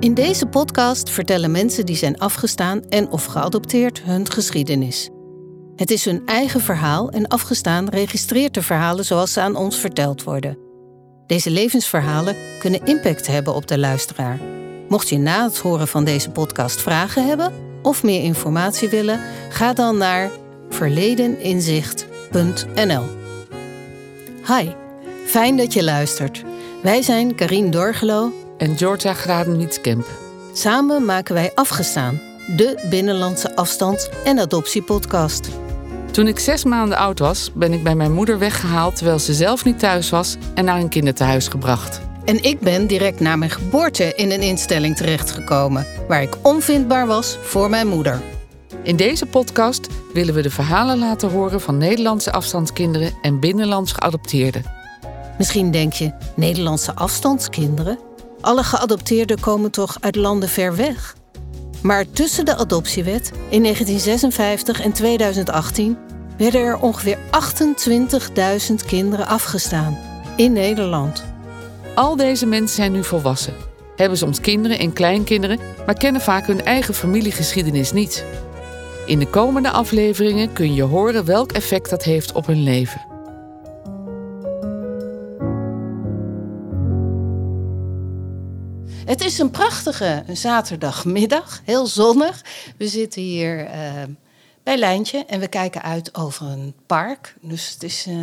In deze podcast vertellen mensen die zijn afgestaan en of geadopteerd hun geschiedenis. Het is hun eigen verhaal en afgestaan registreert de verhalen zoals ze aan ons verteld worden. Deze levensverhalen kunnen impact hebben op de luisteraar. Mocht je na het horen van deze podcast vragen hebben of meer informatie willen, ga dan naar verledeninzicht.nl. Hi, fijn dat je luistert. Wij zijn Karine Dorgelo en Georgia Graden-Wietskamp. Samen maken wij Afgestaan, de binnenlandse afstands- en adoptiepodcast. Toen ik zes maanden oud was, ben ik bij mijn moeder weggehaald terwijl ze zelf niet thuis was en naar een kinderthuis gebracht. En ik ben direct na mijn geboorte in een instelling terechtgekomen, waar ik onvindbaar was voor mijn moeder. In deze podcast willen we de verhalen laten horen van Nederlandse afstandskinderen en binnenlands geadopteerden. Misschien denk je, Nederlandse afstandskinderen? Alle geadopteerden komen toch uit landen ver weg? Maar tussen de adoptiewet in 1956 en 2018 werden er ongeveer 28.000 kinderen afgestaan in Nederland. Al deze mensen zijn nu volwassen, hebben soms kinderen en kleinkinderen, maar kennen vaak hun eigen familiegeschiedenis niet. In de komende afleveringen kun je horen welk effect dat heeft op hun leven. Het is een prachtige zaterdagmiddag, heel zonnig. We zitten hier uh, bij Lijntje en we kijken uit over een park. Dus het is uh,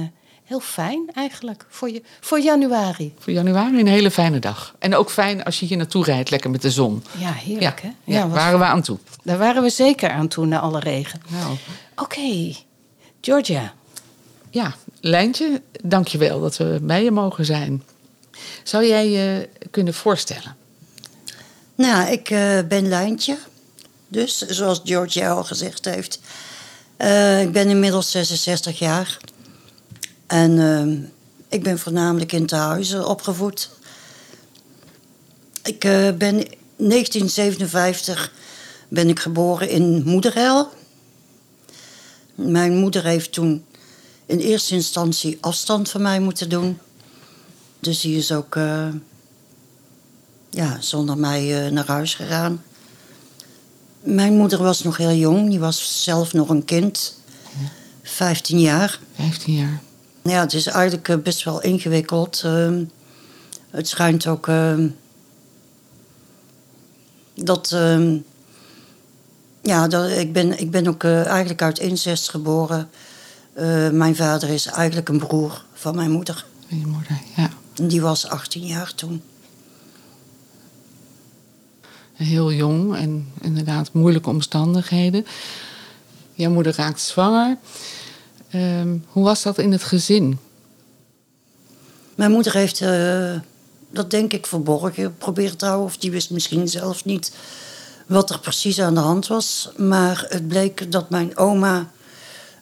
heel fijn eigenlijk voor, je, voor januari. Voor januari een hele fijne dag. En ook fijn als je hier naartoe rijdt, lekker met de zon. Ja, heerlijk ja, hè? Ja, ja waren we aan toe. Daar waren we zeker aan toe, na alle regen. Nou. Oké, okay. Georgia. Ja, Lijntje, dank je wel dat we bij je mogen zijn. Zou jij je kunnen voorstellen? Nou, ik uh, ben Lijntje. Dus, zoals Georgia al gezegd heeft. Uh, ik ben inmiddels 66 jaar. En uh, ik ben voornamelijk in tehuizen opgevoed. Ik ben 1957 ben ik geboren in Moederhel. Mijn moeder heeft toen in eerste instantie afstand van mij moeten doen. Dus die is ook ja, zonder mij uh, naar huis gegaan. Mijn moeder was nog heel jong, die was zelf nog een kind. Ja. 15 jaar. 15 jaar. Ja, het is eigenlijk uh, best wel ingewikkeld. Uh, het schijnt ook ehm, dat. Ehm, ja, dat, ik, ben, ik ben ook eh, eigenlijk uit incest geboren. mijn vader is eigenlijk een broer van mijn moeder. Je moeder, ja. En die was 18 jaar toen heel jong en inderdaad moeilijke omstandigheden. Jouw moeder raakt zwanger. Um, hoe was dat in het gezin? Mijn moeder heeft uh, dat denk ik verborgen geprobeerd te houden. Of die wist misschien zelf niet wat er precies aan de hand was. Maar het bleek dat mijn oma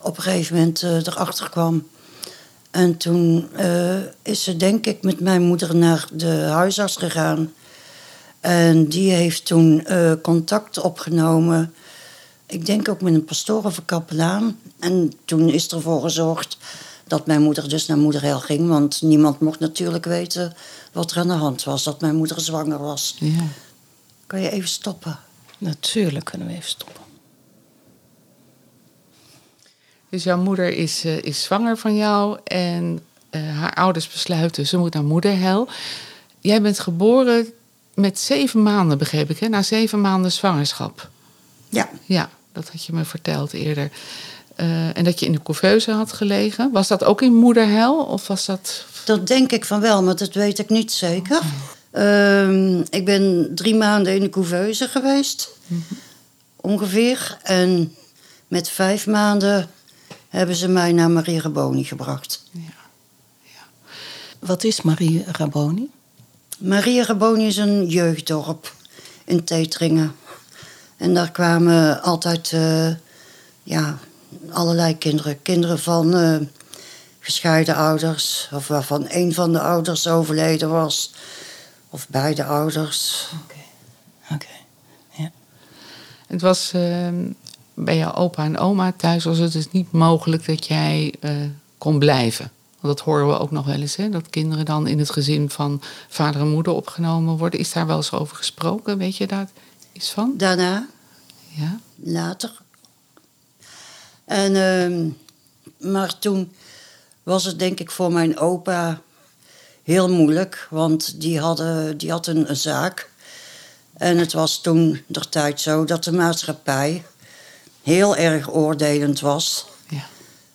op een gegeven moment uh, erachter kwam. En toen uh, is ze denk ik met mijn moeder naar de huisarts gegaan. En die heeft toen uh, contact opgenomen. Ik denk ook met een pastoor of een kapelaan. En toen is ervoor gezorgd dat mijn moeder dus naar moederhel ging. Want niemand mocht natuurlijk weten wat er aan de hand was. Dat mijn moeder zwanger was. Ja. Kan je even stoppen? Natuurlijk kunnen we even stoppen. Dus jouw moeder is, uh, is zwanger van jou. En uh, haar ouders besluiten ze moet naar moederhel. Jij bent geboren met zeven maanden, begreep ik, hè? na zeven maanden zwangerschap. Ja. Ja, dat had je me verteld eerder. Uh, en dat je in de couveuse had gelegen. Was dat ook in moederhel of was dat... Dat denk ik van wel, maar dat weet ik niet zeker. Okay. Uh, ik ben drie maanden in de couveuse geweest. Mm -hmm. Ongeveer. En met vijf maanden hebben ze mij naar Marie Raboni gebracht. Ja. ja. Wat is Marie Raboni? Maria Raboni is een jeugddorp in Teteringen. En daar kwamen altijd uh, ja, allerlei kinderen. Kinderen van uh, gescheiden ouders, of waarvan een van de ouders overleden was, of beide ouders. Oké, okay. ja. Het was uh, bij jouw opa en oma thuis was het dus niet mogelijk dat jij kon blijven Want dat horen we ook nog wel eens, hè? dat kinderen dan in het gezin van vader en moeder opgenomen worden. Is daar wel eens over gesproken? Weet je daar iets van? Daarna, Ja? later. En, ehm, maar toen was het denk ik voor mijn opa heel moeilijk. Want die, hadden, die had een, een zaak. En het was toen der tijd zo dat de maatschappij heel erg oordelend was.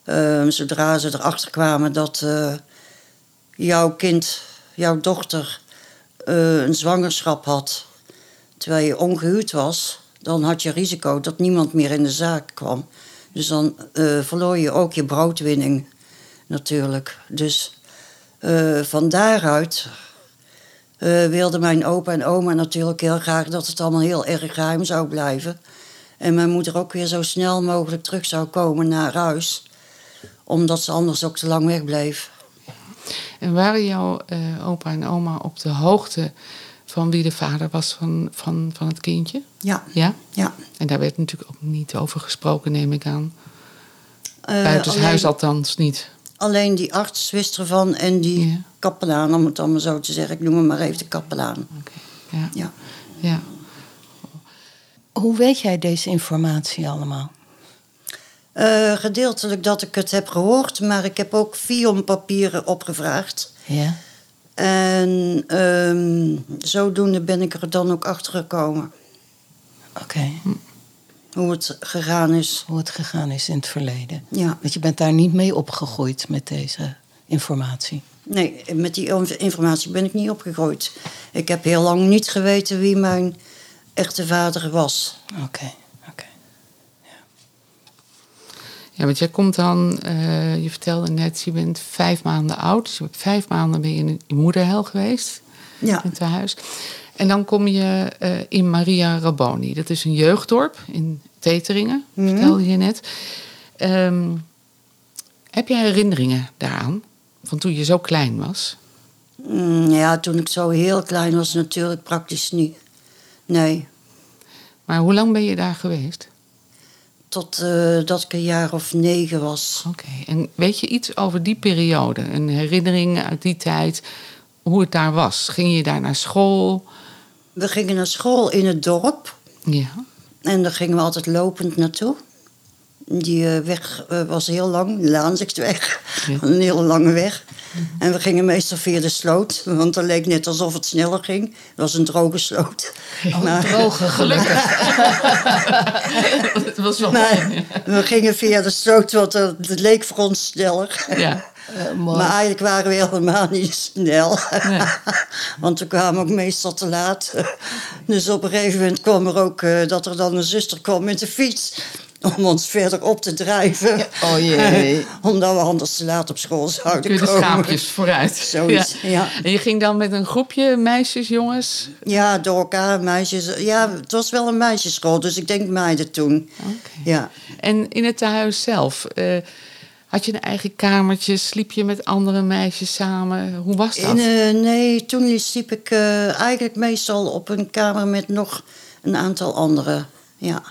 Ehm, zodra ze erachter kwamen dat eh, jouw kind, jouw dochter, eh, een zwangerschap had terwijl je ongehuwd was, dan had je risico dat niemand meer in de zaak kwam. Dus dan eh, verloor je ook je broodwinning natuurlijk. Dus van daaruit wilden mijn opa en oma natuurlijk heel graag dat het allemaal heel erg geheim zou blijven. En mijn moeder ook weer zo snel mogelijk terug zou komen naar huis, omdat ze anders ook te lang wegbleef. En waren jouw eh, opa en oma op de hoogte van wie de vader was van, van, van het kindje? Ja, Ja? ja. En daar werd natuurlijk ook niet over gesproken, neem ik aan. Eh, Buitenshuis alleen, althans niet. alleen die arts wist ervan en die Ja. kapelaan, om het dan maar zo te zeggen. Ik noem hem maar even de kapelaan. Oké. Ja. Ja. ja. Hoe weet jij deze informatie allemaal? Eh, gedeeltelijk dat ik het heb gehoord, maar ik heb ook Vion papieren opgevraagd. Ja. En ehm, zodoende ben ik er dan ook achter gekomen Oké. hoe het gegaan is. Hoe het gegaan is in het verleden. Ja. Want je bent daar niet mee opgegroeid met deze informatie. Nee, met die informatie ben ik niet opgegroeid. Ik heb heel lang niet geweten wie mijn echte vader was. Oké. Oké. Ja, want jij komt dan, eh, je vertelde net, je bent vijf maanden oud. Dus je vijf maanden ben je in je moederhel geweest, Ja, in het huis. En dan kom je eh, in Maria Raboni. Dat is een jeugddorp in Teteringen, Mhm. vertelde je net. Ehm, heb jij herinneringen daaraan? Van toen je zo klein was? Mm, ja toen ik zo heel klein was natuurlijk praktisch niet. Nee, Maar hoe lang ben je daar geweest? Tot eh, dat ik een jaar of negen was. Oké, en weet je iets over die periode? Een herinnering uit die tijd, hoe het daar was? Ging je daar naar school? We gingen naar school in het dorp. Ja. En daar gingen we altijd lopend naartoe. Die eh, weg eh, was heel lang, de Laanzichtsweg. Ja. Een hele lange weg. En we gingen meestal via de sloot, want het leek net alsof het sneller ging. Het was een droge sloot. maar, Droge gelukkig. Het was wel maar we gingen via de sloot, want het leek voor ons sneller. Ja. Eh, mooi. Maar eigenlijk waren we helemaal niet snel. Nee. Want we kwamen ook meestal te laat. Dus op een gegeven moment kwam er ook eh, dat er dan een zuster kwam met de fiets. Om ons verder op te drijven. Oh jee. Omdat we anders te laat op school zouden Kun je de komen. schaapjes vooruit. Zoiets, ja. En je ging dan met een groepje meisjes, jongens? Ja, door elkaar, meisjes. Ja, het was wel een meisjesschool, dus ik denk meiden toen. Oké. Ja. En in het tehuis zelf, eh, had je een eigen kamertje? Sliep je met andere meisjes samen? Hoe was dat? In, eh, nee, toen sliep ik eh, eigenlijk meestal op een kamer met nog een aantal anderen. Ja,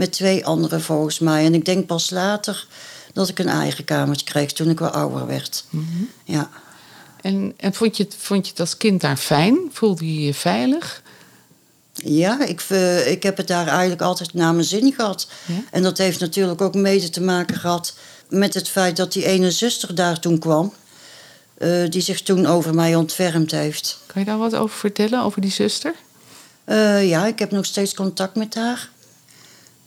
met twee anderen volgens mij. En ik denk pas later dat ik een eigen kamertje kreeg toen ik wel ouder werd. Mhm. Ja. En, en vond, je het, vond je het als kind daar fijn? Voelde je je veilig? Ja, ik, eh, ik heb het daar eigenlijk altijd naar mijn zin gehad. Ja? En dat heeft natuurlijk ook mede te maken gehad met het feit dat die ene zuster daar toen kwam. eh, die zich toen over mij ontfermd heeft. Kan je daar wat over vertellen, over die zuster? Eh, ja, ik heb nog steeds contact met haar.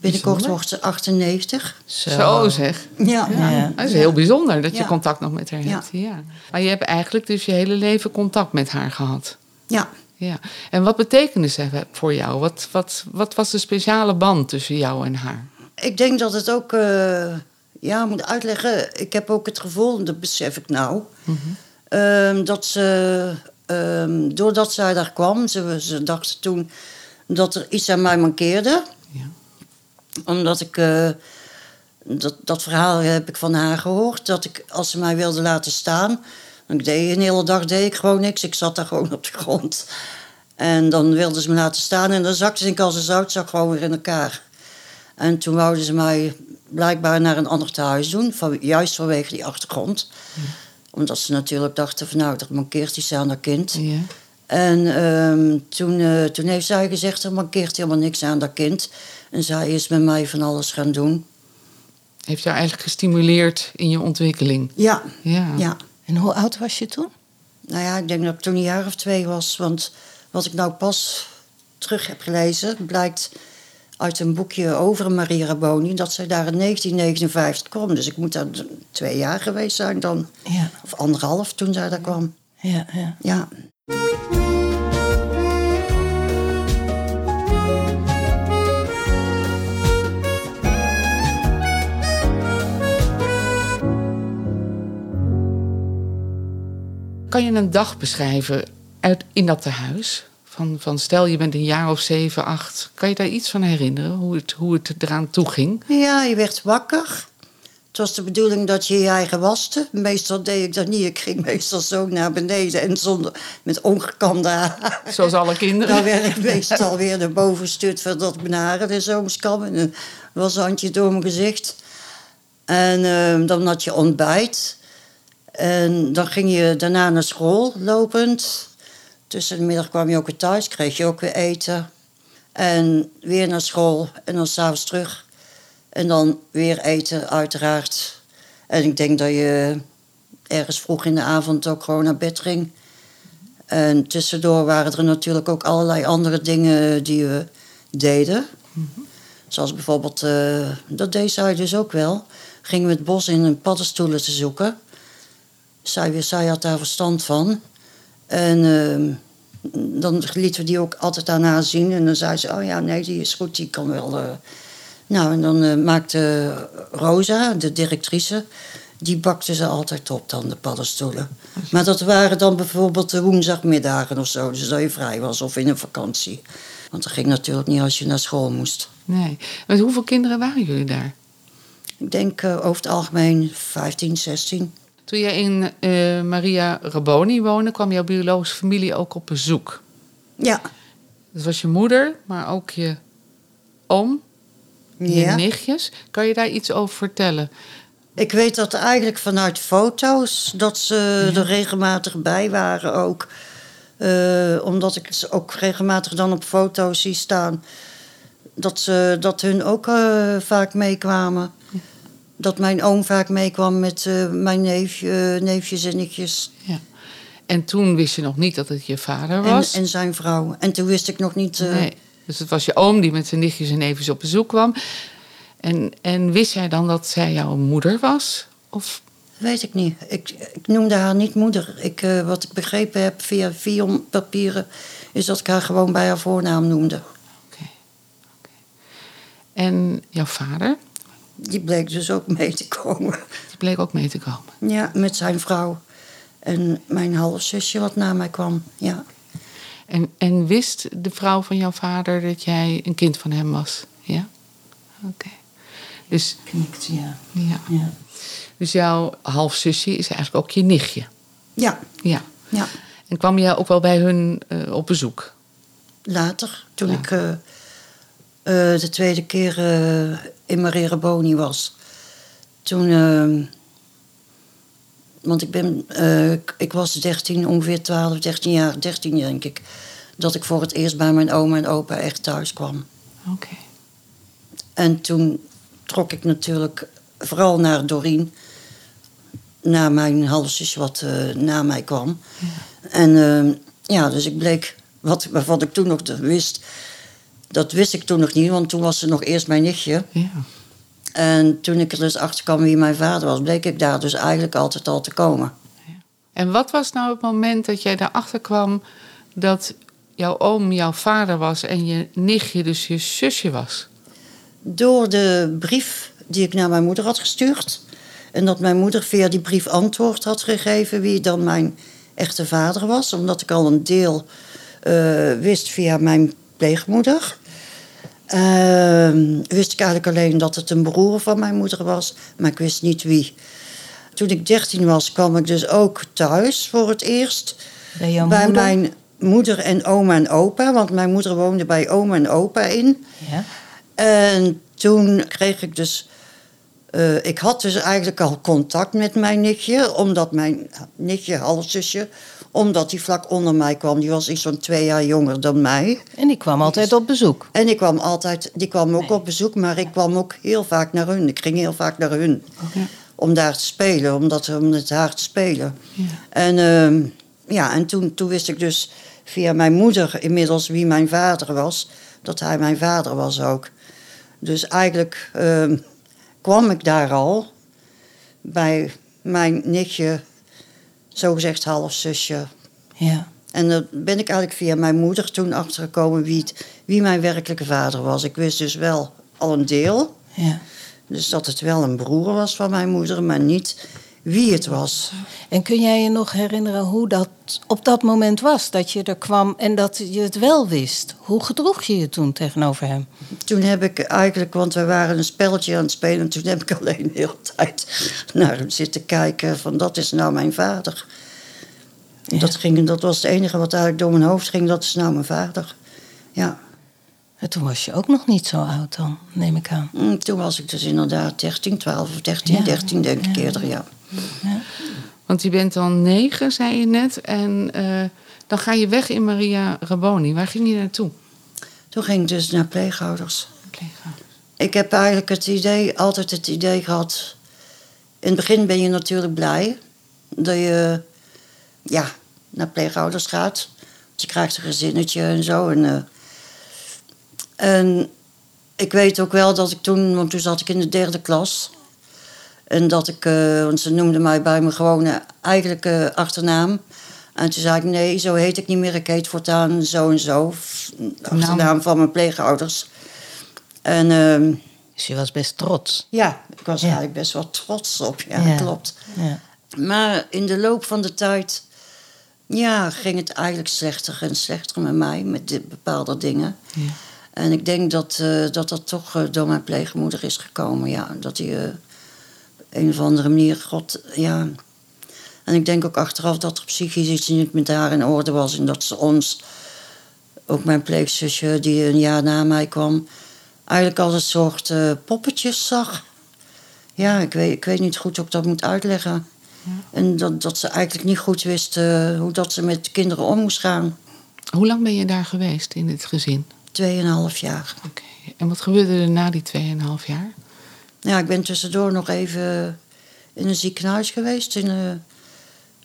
Binnenkort wordt ze 98. Zo, zeg. Ja. Ja. Dat is heel bijzonder dat je Ja. contact nog met haar Ja. hebt. Ja. Maar je hebt eigenlijk dus je hele leven contact met haar gehad. Ja. Ja. En wat betekende ze voor jou? Wat, wat, wat was de speciale band tussen jou en haar? Ik denk dat het ook, eh, ja, ik moet uitleggen. Ik heb ook het gevoel, dat besef ik nou, ehm, dat ze, ehm, doordat zij daar kwam, ze, ze dachten toen dat er iets aan mij mankeerde. Omdat ik, eh, dat, dat verhaal heb ik van haar gehoord, dat ik, als ze mij wilde laten staan, deed een hele dag deed ik gewoon niks. Ik zat daar gewoon op de grond. En dan wilden ze me laten staan en dan zakte ik als een zoutzak gewoon weer in elkaar. En toen wouden ze mij blijkbaar naar een ander tehuis doen, van, juist vanwege die achtergrond. Omdat ze natuurlijk dachten van nou, dat mankeert iets aan dat kind. Ja. En ehm, toen, eh, toen heeft zij gezegd, er mankeert helemaal niks aan dat kind. En zij is met mij van alles gaan doen. Heeft jou eigenlijk gestimuleerd in je ontwikkeling? Ja, Ja. ja. En hoe oud was je toen? Nou ja, ik denk dat ik toen een jaar of twee was. Want wat ik nou pas terug heb gelezen, blijkt uit een boekje over Maria Raboni... dat zij daar in 1959 kwam. Dus ik moet daar twee jaar geweest zijn dan. Ja, Of anderhalf toen zij daar kwam. ja, ja. Ja. Kan je een dag beschrijven uit, in dat tehuis? Van, van stel je bent een jaar of zeven, acht. Kan je daar iets van herinneren? Hoe het, hoe het eraan toe ging? Ja, je werd wakker. Het was de bedoeling dat je je eigen waste. Meestal deed ik dat niet. Ik ging meestal zo naar beneden en zonder, met ongekamde haar. Zoals alle kinderen. Dan werd ik meestal weer naar boven gestuurd voordat mijn haren en zo kammen. En een washandje door mijn gezicht. En ehm, dan had je ontbijt. En dan ging je daarna naar school lopend. Tussen de middag kwam je ook weer thuis, kreeg je ook weer eten. En weer naar school en dan s'avonds terug. En dan weer eten, uiteraard. En ik denk dat je ergens vroeg in de avond ook gewoon naar bed ging. En tussendoor waren er natuurlijk ook allerlei andere dingen die we deden. Zoals bijvoorbeeld, eh, dat deed zij dus ook wel. Gingen we het bos in en paddenstoelen te zoeken. Zij, zij had daar verstand van. En ehm, dan lieten we die ook altijd aan haar zien. En dan zei ze, oh ja, nee, die is goed, die kan wel... eh. Nou, en dan eh, maakte Rosa, de directrice... die bakte ze altijd op dan, de paddenstoelen. Maar dat waren dan bijvoorbeeld de woensdagmiddagen of zo. Dus dat je vrij was of in een vakantie. Want dat ging natuurlijk niet als je naar school moest. Nee. Met hoeveel kinderen waren jullie daar? Ik denk eh, over het algemeen 15, 16. Toen jij in eh, Maria Raboni woonde, kwam jouw biologische familie ook op bezoek. Ja. Dat was je moeder, maar ook je oom, je ja. nichtjes. Kan je daar iets over vertellen? Ik weet dat eigenlijk vanuit foto's dat ze er regelmatig bij waren ook. Eh, omdat ik ze ook regelmatig dan op foto's zie staan. Dat, ze, dat hun ook eh, vaak meekwamen. Dat mijn oom vaak meekwam met eh, mijn neefje, neefjes en nichtjes. Ja. En toen wist je nog niet dat het je vader En, was. en zijn vrouw. En toen wist ik nog niet... eh, nee. Dus het was je oom die met zijn nichtjes en neefjes op bezoek kwam. En, en wist jij dan dat zij jouw moeder was? Of Weet ik niet. Ik, ik noemde haar niet moeder. Ik, eh, wat ik begrepen heb via papieren is dat ik haar gewoon bij haar voornaam noemde. Oké. Oké. En jouw vader, Die bleek dus ook mee te komen. die bleek ook mee te komen. Ja, met zijn vrouw. En mijn halfzusje wat na mij kwam. Ja. En, en wist de vrouw van jouw vader dat jij een kind van hem was? Ja? Oké. Dus, Knikt, ja. ja. Ja. dus jouw halfzusje is eigenlijk ook je nichtje. Ja, Ja. ja. En kwam jij ook wel bij hun eh, op bezoek? Later, toen Ja. ik eh, eh, de tweede keer eh, in Maria Boni was. Toen... eh, want ik ben... eh, ik- was 13, ongeveer 12, 13 jaar, 13 denk ik. Dat ik voor het eerst bij mijn oma en opa echt thuis kwam. Oké. En toen trok ik natuurlijk vooral naar Doreen. Naar mijn halfzus wat eh, na mij kwam. En eh, ja, dus ik bleek, wat, waarvan ik toen nog wist... Dat wist ik toen nog niet, want toen was ze nog eerst mijn nichtje. Ja. En toen ik er dus achter kwam wie mijn vader was... bleek ik daar dus eigenlijk altijd al te komen. En wat was nou het moment dat jij daarachter kwam dat jouw oom jouw vader was en je nichtje dus je zusje was? Door de brief die ik naar mijn moeder had gestuurd. En dat mijn moeder via die brief antwoord had gegeven wie dan mijn echte vader was. Omdat ik al een deel eh, wist via mijn pleegmoeder. Ehm, wist ik eigenlijk alleen dat het een broer van mijn moeder was, maar ik wist niet wie. Toen ik 13 was, kwam ik dus ook thuis voor het eerst. Bij jouw bij moeder? mijn moeder en oma en opa, want mijn moeder woonde bij oma en opa in. Ja. En toen kreeg ik dus Eh, ik had dus eigenlijk al contact met mijn nichtje, omdat mijn nichtje, halfzusje, omdat die vlak onder mij kwam. Die was iets van twee jaar jonger dan mij. En die kwam altijd op bezoek. En ik kwam altijd, die kwam ook op bezoek, maar ik kwam ook heel vaak naar hun. Ik ging heel vaak naar hun om daar te spelen, omdat, om met haar te spelen. Ja. En, ehm, ja, en toen, toen wist ik dus via mijn moeder inmiddels wie mijn vader was, dat hij mijn vader was ook. Dus eigenlijk ehm, kwam ik daar al bij mijn nichtje, zogezegd halfzusje. Ja. En dan ben ik eigenlijk via mijn moeder toen achtergekomen wie, het- wie mijn werkelijke vader was. Ik wist dus wel al een deel. ja. Dus dat het wel een broer was van mijn moeder, maar niet wie het was. En kun jij je nog herinneren hoe dat op dat moment was? Dat je er kwam en dat je het wel wist. Hoe gedroeg je je toen tegenover hem? Toen heb ik eigenlijk, want we waren een spelletje aan het spelen... en toen heb ik alleen de hele tijd naar hem zitten kijken... van dat is nou mijn vader. Ja. Dat, ging, dat was het enige wat eigenlijk door mijn hoofd ging, dat is nou mijn vader. Ja, En toen was je ook nog niet zo oud dan, neem ik aan. Mm, toen was ik dus inderdaad 13, 12 of 13, Ja, 13 denk ik ja. eerder, ja. Want je bent dan negen, zei je net. En eh, dan ga je weg in Maria Raboni. Waar ging je naartoe? Toen ging ik dus naar pleegouders. Pleegouders. Ik heb eigenlijk het idee, altijd het idee gehad. In het begin ben je natuurlijk blij dat je ja, naar pleegouders gaat. Want je krijgt een gezinnetje en zo. En, eh, en ik weet ook wel dat ik toen, want toen zat ik in de derde klas. En dat ik, eh, want ze noemden mij bij mijn gewone eigenlijke achternaam. En toen zei ik, nee, zo heet ik niet meer. Ik heet voortaan zo en zo. De achternaam van mijn pleegouders. En ehm, Dus je was best trots. ja, ik was Ja. eigenlijk best wel trots op. Ja, Ja. klopt. Ja. Maar in de loop van de tijd ja, ging het eigenlijk slechter en slechter met mij, met dit bepaalde dingen. Ja. En ik denk dat eh, dat, dat toch eh, door mijn pleegmoeder is gekomen. Ja, dat hij eh, op een of andere manier, God, ja. En ik denk ook achteraf dat er psychisch iets niet met haar in orde was. En dat ze ons, ook mijn pleegzusje die een jaar na mij kwam, eigenlijk als een soort poppetjes zag. Ja, ik weet, ik weet niet goed hoe ik dat moet uitleggen. En dat, dat ze eigenlijk niet goed wist hoe dat ze met kinderen om moest gaan. Hoe lang ben je daar geweest in dit gezin? Tweeënhalf jaar. Oké. En wat gebeurde er na die 2,5 jaar? Ja, ik ben tussendoor nog even in een ziekenhuis geweest. In een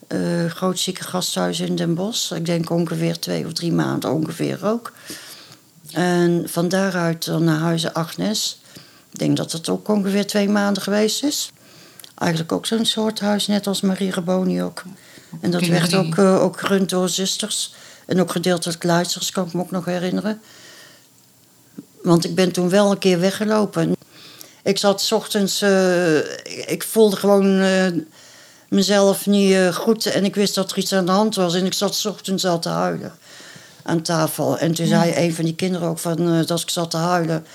eh, groot ziekengasthuis in Den Bosch. Ik denk ongeveer twee of drie maanden ongeveer ook. En van daaruit dan naar Huizen Agnes. Ik denk dat het ook ongeveer twee maanden geweest is. Eigenlijk ook zo'n soort huis, net als Marie Raboni ook. En dat werd ook, eh, ook gerund door zusters. En ook gedeeltelijk luisters, kan ik me ook nog herinneren. Want ik ben toen wel een keer weggelopen. Ik zat 's ochtends, eh, ik voelde gewoon eh, mezelf niet eh, goed en ik wist dat er iets aan de hand was. En ik zat 's ochtends al te huilen aan tafel. En toen zei een van die kinderen ook van, dat ik zat te huilen.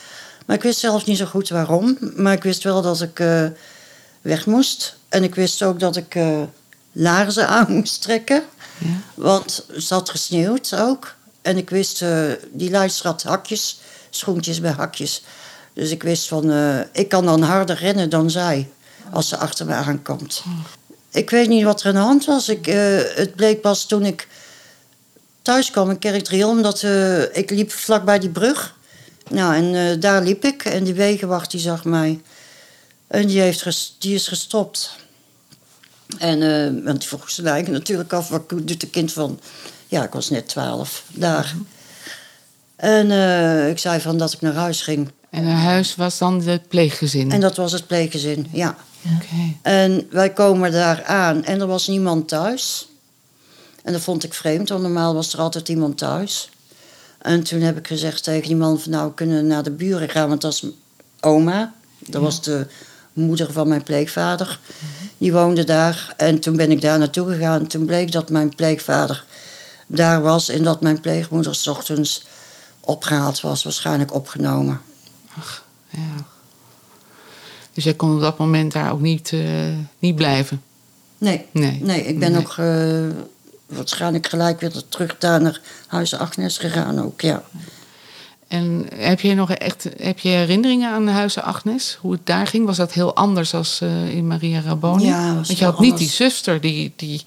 Maar ik wist zelf niet zo goed waarom. Maar ik wist wel dat ik weg moest. En ik wist ook dat ik laarzen aan moest trekken. Ja. Want het had gesneeuwd ook. En ik wist, die luister had hakjes, schoentjes bij hakjes. Dus ik wist van, eh, ik kan dan harder rennen dan zij. Als ze achter me aankomt. Ik weet niet wat er aan de hand was. Ik, eh, het bleek pas toen ik thuis kwam in Kerkdriel. Omdat eh, ik liep vlakbij die brug. Nou, en daar liep ik. En die wegenwacht die zag mij. En die, heeft die is gestopt. En, want die vroeg ze natuurlijk af, wat doet de kind van... Ja, ik was net twaalf, daar. En eh, ik zei van dat ik naar huis ging. En een huis was dan het pleeggezin? En dat was het pleeggezin, ja. En wij komen daar aan en er was niemand thuis. En dat vond ik vreemd, want normaal was er altijd iemand thuis. En toen heb ik gezegd tegen die man van nou, we kunnen naar de buren gaan, want dat is oma. Dat was de moeder van mijn pleegvader. Die woonde daar. En toen ben ik daar naartoe gegaan. Toen bleek dat mijn pleegvader daar was en dat mijn pleegmoeder 's ochtends opgehaald was, waarschijnlijk opgenomen. Ja. Dus jij kon op dat moment daar ook niet, eh, niet blijven? Nee, Nee. nee ik ben Nee. ook eh, waarschijnlijk gelijk weer terug daar naar Huis Agnes gegaan ook, ja. En heb je nog echt heb je herinneringen aan Huizen Agnes? Hoe het daar ging? Was dat heel anders als eh, in Maria Raboni? Ja, was Want je had niet die zuster die, die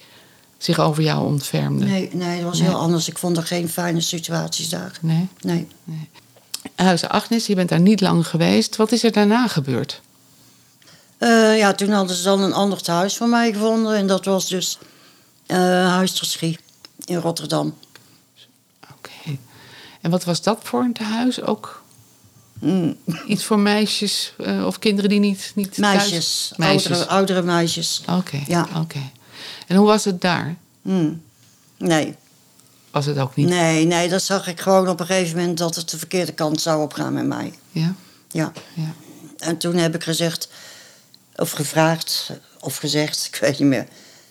zich over jou ontfermde. Nee, nee, dat was Nee. heel anders. Ik vond er geen fijne situaties daar. Nee. Nee. Huizen Agnes, je bent daar niet lang geweest. Wat is er daarna gebeurd? Eh, ja, toen hadden ze dan een ander thuis voor mij gevonden. En dat was dus eh Huis in Rotterdam. Oké. En wat was dat voor een tehuis? Ook Mm, iets voor meisjes eh, of kinderen die niet, niet thuis- meisjes, oudere meisjes. Oké, Ja. oké. En hoe was het daar? Mm. Nee. Was het ook niet? nee, nee, dat zag ik gewoon op een gegeven moment dat het de verkeerde kant zou opgaan met mij. Ja? Ja. Ja. En toen heb ik gezegd, of gevraagd, of gezegd, ik weet niet meer.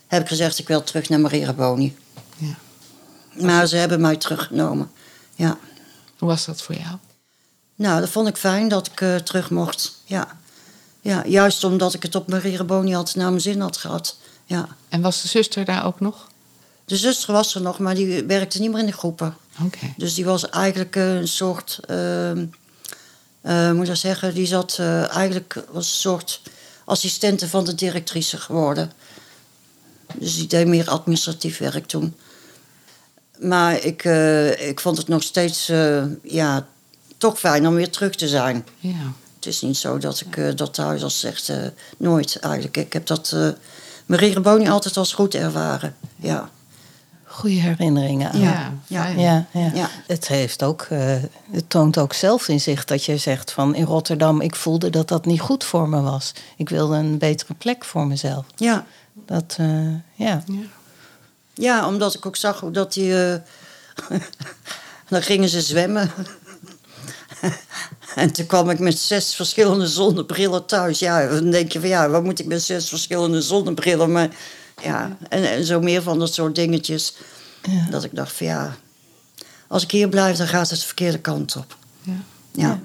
Heb ik gezegd, ik wil terug naar Maria Boni. ja. Maar ze hebben mij teruggenomen. Ja. Hoe was dat voor jou? Nou, dat vond ik fijn dat ik eh, terug mocht. Ja. ja. Juist omdat ik het op Maria Boni altijd naar mijn zin had gehad. Ja. En was de zuster daar ook nog? De zuster was er nog, maar die werkte niet meer in de groepen. Oké. Dus die was eigenlijk eh, een soort. ehm eh, moet ik zeggen? Die zat eh, eigenlijk. was een soort assistente van de directrice geworden. Dus die deed meer administratief werk toen. Maar ik, ik vond het nog steeds. ja, toch fijn om weer terug te zijn. Ja. Het is niet zo dat ik dat thuis als zegt. nooit eigenlijk. Ik heb dat. Marie Reboni altijd als goed ervaren. Ja. Goede herinneringen aan. Ja. Ja. Ja, ja. Ja. Het, heeft ook, eh, het toont ook zelf in zich dat je zegt van in Rotterdam, ik voelde dat dat niet goed voor me was. Ik wilde een betere plek voor mezelf. ja. Dat, eh, ja. Ja. Ja, omdat ik ook zag hoe dat die. eh, dan gingen ze zwemmen. en toen kwam ik met zes verschillende zonnebrillen thuis. Ja, dan denk je van ja, wat moet ik met zes verschillende zonnebrillen? Maar ja, en, en zo meer van dat soort dingetjes. Ja. Dat ik dacht van ja, als ik hier blijf, dan gaat het de verkeerde kant op. Ja. Ja.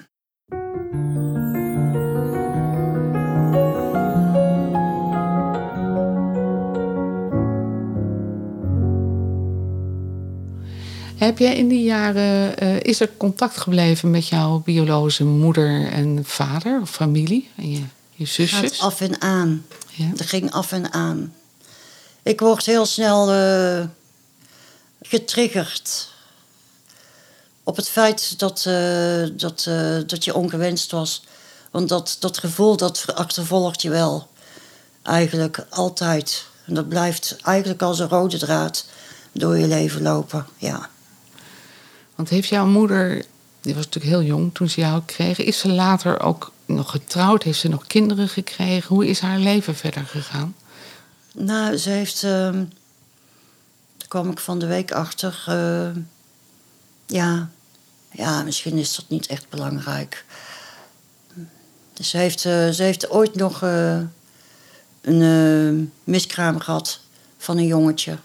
Heb jij in die jaren, eh, is er contact gebleven met jouw biologische moeder en vader of familie en je, je Gaat zusjes? af en aan. Ja. Dat ging af en aan. Ik word heel snel eh, getriggerd. Op het feit dat, eh, dat, dat je ongewenst was. Want dat, dat gevoel dat achtervolgt je wel. Eigenlijk altijd. En dat blijft eigenlijk als een rode draad door je leven lopen. Ja. Want heeft jouw moeder, die was natuurlijk heel jong toen ze jou kreeg, is ze later ook nog getrouwd? Heeft ze nog kinderen gekregen? Hoe is haar leven verder gegaan? Nou, ze heeft. ehm, daar kwam ik van de week achter. eh, ja, ja, misschien is dat niet echt belangrijk. Ze, heeft, eh, ze heeft ooit nog eh, een miskraam gehad van een jongetje.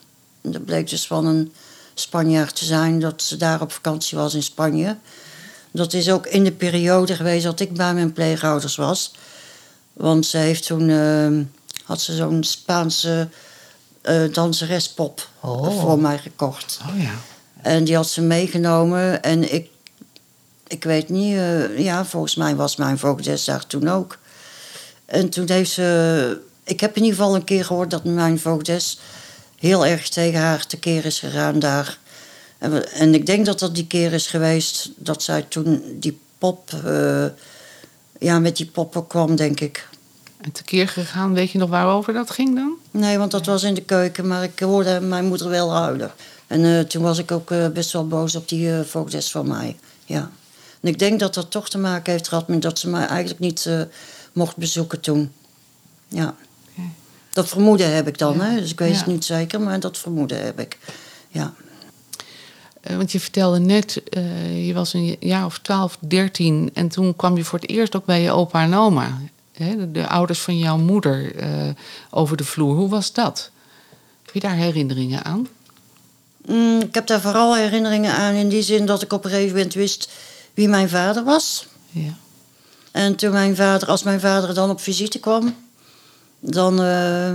Dat bleek dus van een Spanjaard te zijn dat ze daar op vakantie was in Spanje. Dat is ook in de periode geweest dat ik bij mijn pleegouders was. Want ze heeft toen. eh, had ze zo'n Spaanse eh danserespop Oh. voor mij gekocht. Oh ja. En die had ze meegenomen. En ik, ik weet niet, eh, ja, volgens mij was mijn voogdes daar toen ook. En toen heeft ze. Ik heb in ieder geval een keer gehoord dat mijn voogdes heel erg tegen haar tekeer is gegaan daar. En, en ik denk dat dat die keer is geweest dat zij toen die pop. eh, ja, met die poppen kwam, denk ik. En tekeer gegaan, weet je nog waarover dat ging dan? Nee, want dat was in de keuken, maar ik hoorde mijn moeder wel huilen. En eh, toen was ik ook eh, best wel boos op die uh, voogdes van mij. Ja. En ik denk dat dat toch te maken heeft gehad met dat ze mij eigenlijk niet mocht bezoeken toen. Ja. Dat vermoeden heb ik dan, Ja. hè? dus ik weet het niet zeker, maar dat vermoeden heb ik. Ja. Eh, want je vertelde net, eh, je was een jaar of 12, 13 en toen kwam je voor het eerst ook bij je opa en oma. Hè, de, de ouders van jouw moeder eh, over de vloer. Hoe was dat? Heb je daar herinneringen aan? Mm, ik heb daar vooral herinneringen aan in die zin dat ik op een gegeven moment wist wie mijn vader was. Ja. En toen mijn vader, als mijn vader dan op visite kwam, dan eh,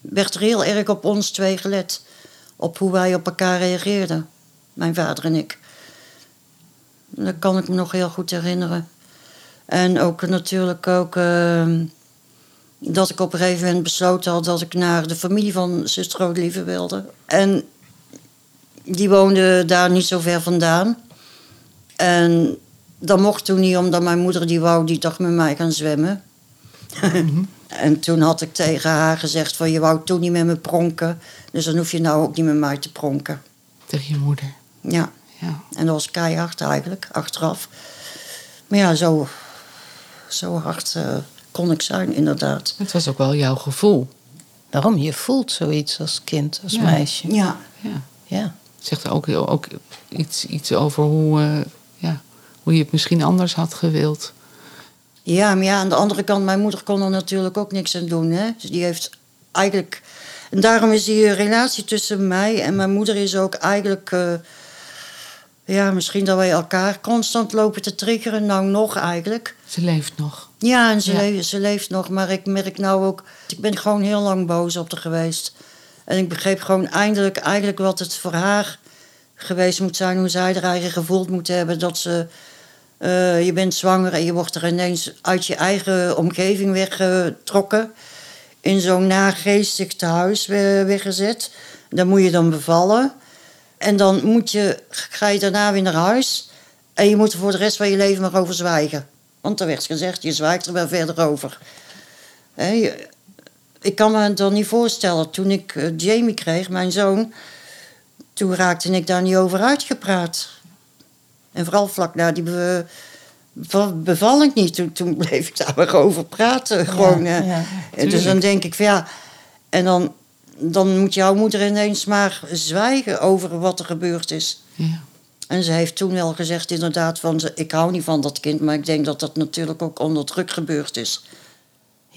werd er heel erg op ons twee gelet. Op hoe wij op elkaar reageerden, mijn vader en ik. Dat kan ik me nog heel goed herinneren. En ook natuurlijk ook ehm, dat ik op een gegeven moment besloten had dat ik naar de familie van zuster Rodelieve wilde. En die woonde daar niet zo ver vandaan. En dat mocht toen niet, omdat mijn moeder die wou die dag met mij gaan zwemmen. En toen had ik tegen haar gezegd van je wou toen niet met me pronken. Dus dan hoef je nou ook niet met mij te pronken. Tegen je moeder. Ja, Ja. en dat was keihard eigenlijk, achteraf. Maar ja, zo, zo hard eh, kon ik zijn, inderdaad. Het was ook wel jouw gevoel. Daarom, je voelt zoiets als kind, als Ja. meisje. Ja, Ja. Ja. Zegt ook, ook iets, iets over hoe, eh, ja, hoe je het misschien anders had gewild. Ja, maar ja, aan de andere kant, mijn moeder kon er natuurlijk ook niks aan doen. Hè? Dus die heeft eigenlijk. En daarom is die relatie tussen mij en mijn moeder is ook eigenlijk. eh, ja, misschien dat wij elkaar constant lopen te triggeren. Nou, nog eigenlijk. Ze leeft nog. Ja, en ze, Ja. Leeft, ze leeft nog, maar ik merk nou ook. Ik ben gewoon heel lang boos op haar geweest. En ik begreep gewoon eindelijk eigenlijk wat het voor haar geweest moet zijn. Hoe zij haar eigen gevoeld moet hebben. Dat ze. Eh, je bent zwanger en je wordt er ineens uit je eigen omgeving weggetrokken. In zo'n nageestig tehuis we- weggezet. Dan moet je dan bevallen. En dan moet je, ga je daarna weer naar huis. En je moet er voor de rest van je leven maar over zwijgen. Want er werd gezegd, je zwijgt er wel verder over. Ik kan me dan niet voorstellen. Toen ik eh, Jamie kreeg, mijn zoon... toen raakte ik daar niet over uitgepraat. En vooral vlak na die be- be- bevalling niet. Toen, toen bleef ik daar maar over praten. Gewoon, ja, ja, En dus dan denk ik van ja... En dan, dan moet jouw moeder ineens maar zwijgen over wat er gebeurd is. Ja. En ze heeft toen wel gezegd inderdaad van... ik hou niet van dat kind, maar ik denk dat dat natuurlijk ook onder druk gebeurd is.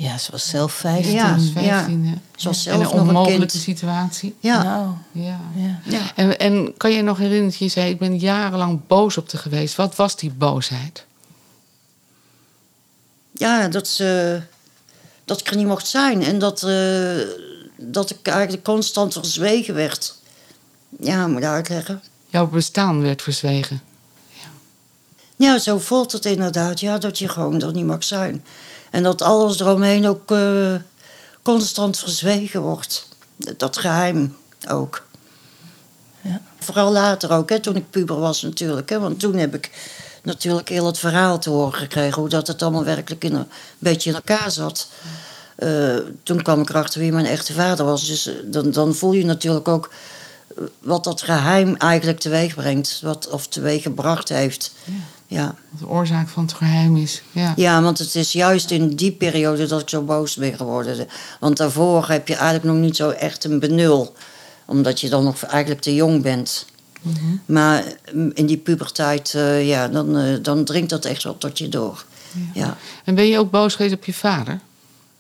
Ja, ze was zelf 15. Ja. Ze was 15, hè? Ze was En zelf een onmogelijke kind. situatie. Ja, Nou, Ja. ja. ja. En, en kan je nog herinneren dat je zei, ik ben jarenlang boos op te geweest. Wat was die boosheid? ja dat, ze, dat ik er niet mocht zijn. En dat, eh, dat ik eigenlijk constant verzwegen werd. Ja, moet ik uitleggen. Jouw bestaan werd verzwegen. Ja, zo voelt het inderdaad. Ja, dat je gewoon er niet mag zijn. En dat alles eromheen ook eh, constant verzwegen wordt. Dat geheim ook. Ja. Vooral later ook, hè, toen ik puber was natuurlijk. Hè, want toen heb ik natuurlijk heel het verhaal te horen gekregen... hoe dat het allemaal werkelijk in een beetje in elkaar zat. Eh, toen kwam ik erachter wie mijn echte vader was. Dus eh, dan, dan voel je natuurlijk ook wat dat geheim eigenlijk teweeg brengt. Wat, of teweeg gebracht heeft. Ja. Ja. Wat de oorzaak van het geheim is. Ja. ja, want het is juist in die periode dat ik zo boos ben geworden. Want daarvoor heb je eigenlijk nog niet zo echt een benul. Omdat je dan nog eigenlijk te jong bent. Mhm. Maar mm, in die puberteit, eh, ja, dan, eh, dan dringt dat echt wel tot je door. Ja. En ben je ook boos geweest op je vader?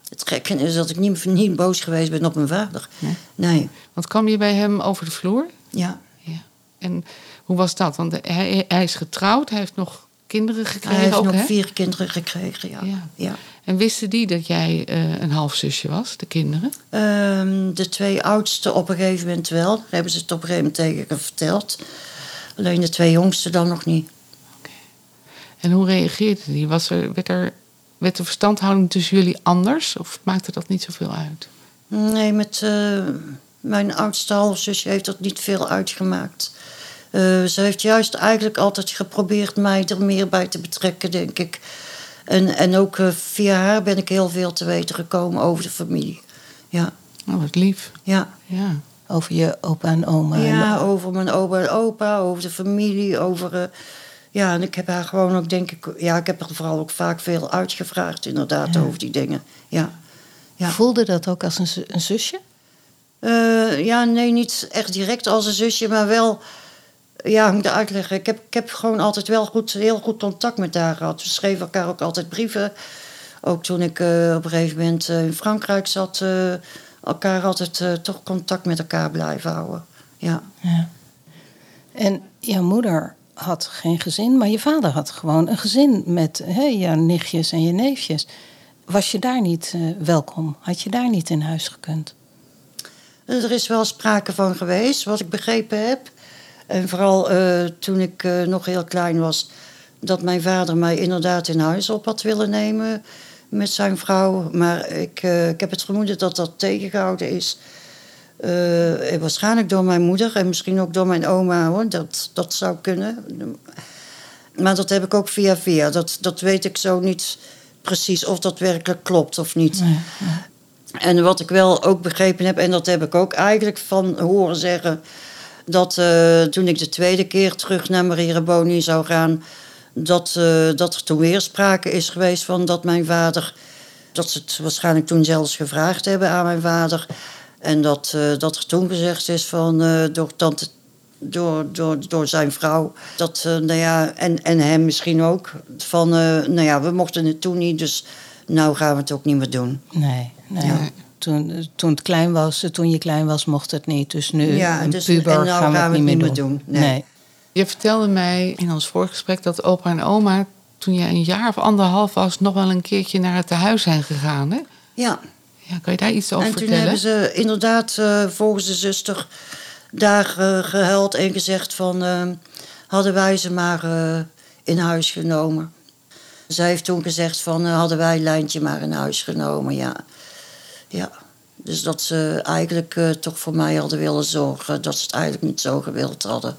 Het gekke is dat ik niet, niet boos geweest ben op mijn vader. Nee? Nee, Want kwam je bij hem over de vloer? ja. Ja. En hoe was dat? Want hij, hij is getrouwd, hij heeft nog kinderen Hij gekregen heeft ook, nog hè? vier kinderen gekregen, ja. Ja. ja. En wisten die dat jij eh, een halfzusje was, de kinderen? Ehm, de twee oudste op een gegeven moment wel. Daar hebben ze het op een gegeven moment tegen me verteld. Alleen de twee jongste dan nog niet. En hoe reageerde die? Was er, werd, er, werd de verstandhouding tussen jullie anders? Of maakte dat niet zoveel uit? Nee, met eh, mijn oudste halfzusje heeft dat niet veel uitgemaakt. Eh, ze heeft juist eigenlijk altijd geprobeerd mij er meer bij te betrekken, denk ik. En, en ook eh, via haar ben ik heel veel te weten gekomen over de familie. Ja, Oh, wat lief. ja. Ja. Over je opa en oma. Ja, over mijn opa en opa, over de familie, over... eh, ja, en ik heb haar gewoon ook, denk ik... Ja, ik heb er vooral ook vaak veel uitgevraagd, inderdaad, over die dingen. Ja. ja. Voelde dat ook als een, een zusje? Ja, nee, niet echt direct als een zusje, maar wel... Ja, hoe moet ik uitleggen? Ik heb, ik heb gewoon altijd wel goed, heel goed contact met haar gehad. We schreven elkaar ook altijd brieven. Ook toen ik eh, op een gegeven moment eh, in Frankrijk zat... eh, elkaar altijd toch contact met elkaar blijven houden. Ja. Ja. En jouw moeder had geen gezin, maar je vader had gewoon een gezin met hè, je nichtjes en je neefjes. Was je daar niet welkom? Had je daar niet in huis gekund? Er is wel sprake van geweest, wat ik begrepen heb. En vooral eh, toen ik eh, nog heel klein was, dat mijn vader mij inderdaad in huis op had willen nemen met zijn vrouw. Maar ik, eh, ik heb het vermoeden dat dat tegengehouden is. Waarschijnlijk door mijn moeder en misschien ook door mijn oma hoor. Dat, dat zou kunnen. Maar dat heb ik ook via via. Dat, dat weet ik zo niet precies of dat werkelijk klopt of niet. En wat ik wel ook begrepen heb, en dat heb ik ook eigenlijk van horen zeggen. Dat eh, toen ik de tweede keer terug naar Marie Raboni zou gaan. Dat, eh, dat er toen weer sprake is geweest van dat mijn vader. Dat ze het waarschijnlijk toen zelfs gevraagd hebben aan mijn vader. En dat, uh, dat er toen gezegd is van door tante door, door, door zijn vrouw. Dat, nou ja, en, en hem misschien ook. Van, nou ja, we mochten het toen niet, dus nou gaan we het ook niet meer doen. Nee, nee. Ja. Toen, toen het klein was, toen je klein was, mocht het niet. Dus nu, ja, een dus, puber, en nou gaan we het niet, meer doen. doen. Nee. nee. Je vertelde mij in ons voorgesprek dat opa en oma... toen je een jaar of anderhalf was... nog wel een keertje naar het tehuis zijn gegaan, hè? Ja. ja kan je daar iets over en vertellen? En toen hebben ze inderdaad uh, volgens de zuster daar uh, gehuild en gezegd van... Uh, hadden wij ze maar uh, in huis genomen. Zij heeft toen gezegd van... hadden wij Lijntje maar in huis genomen, ja. Ja. Dus dat ze eigenlijk toch voor mij hadden willen zorgen... dat ze het eigenlijk niet zo gewild hadden.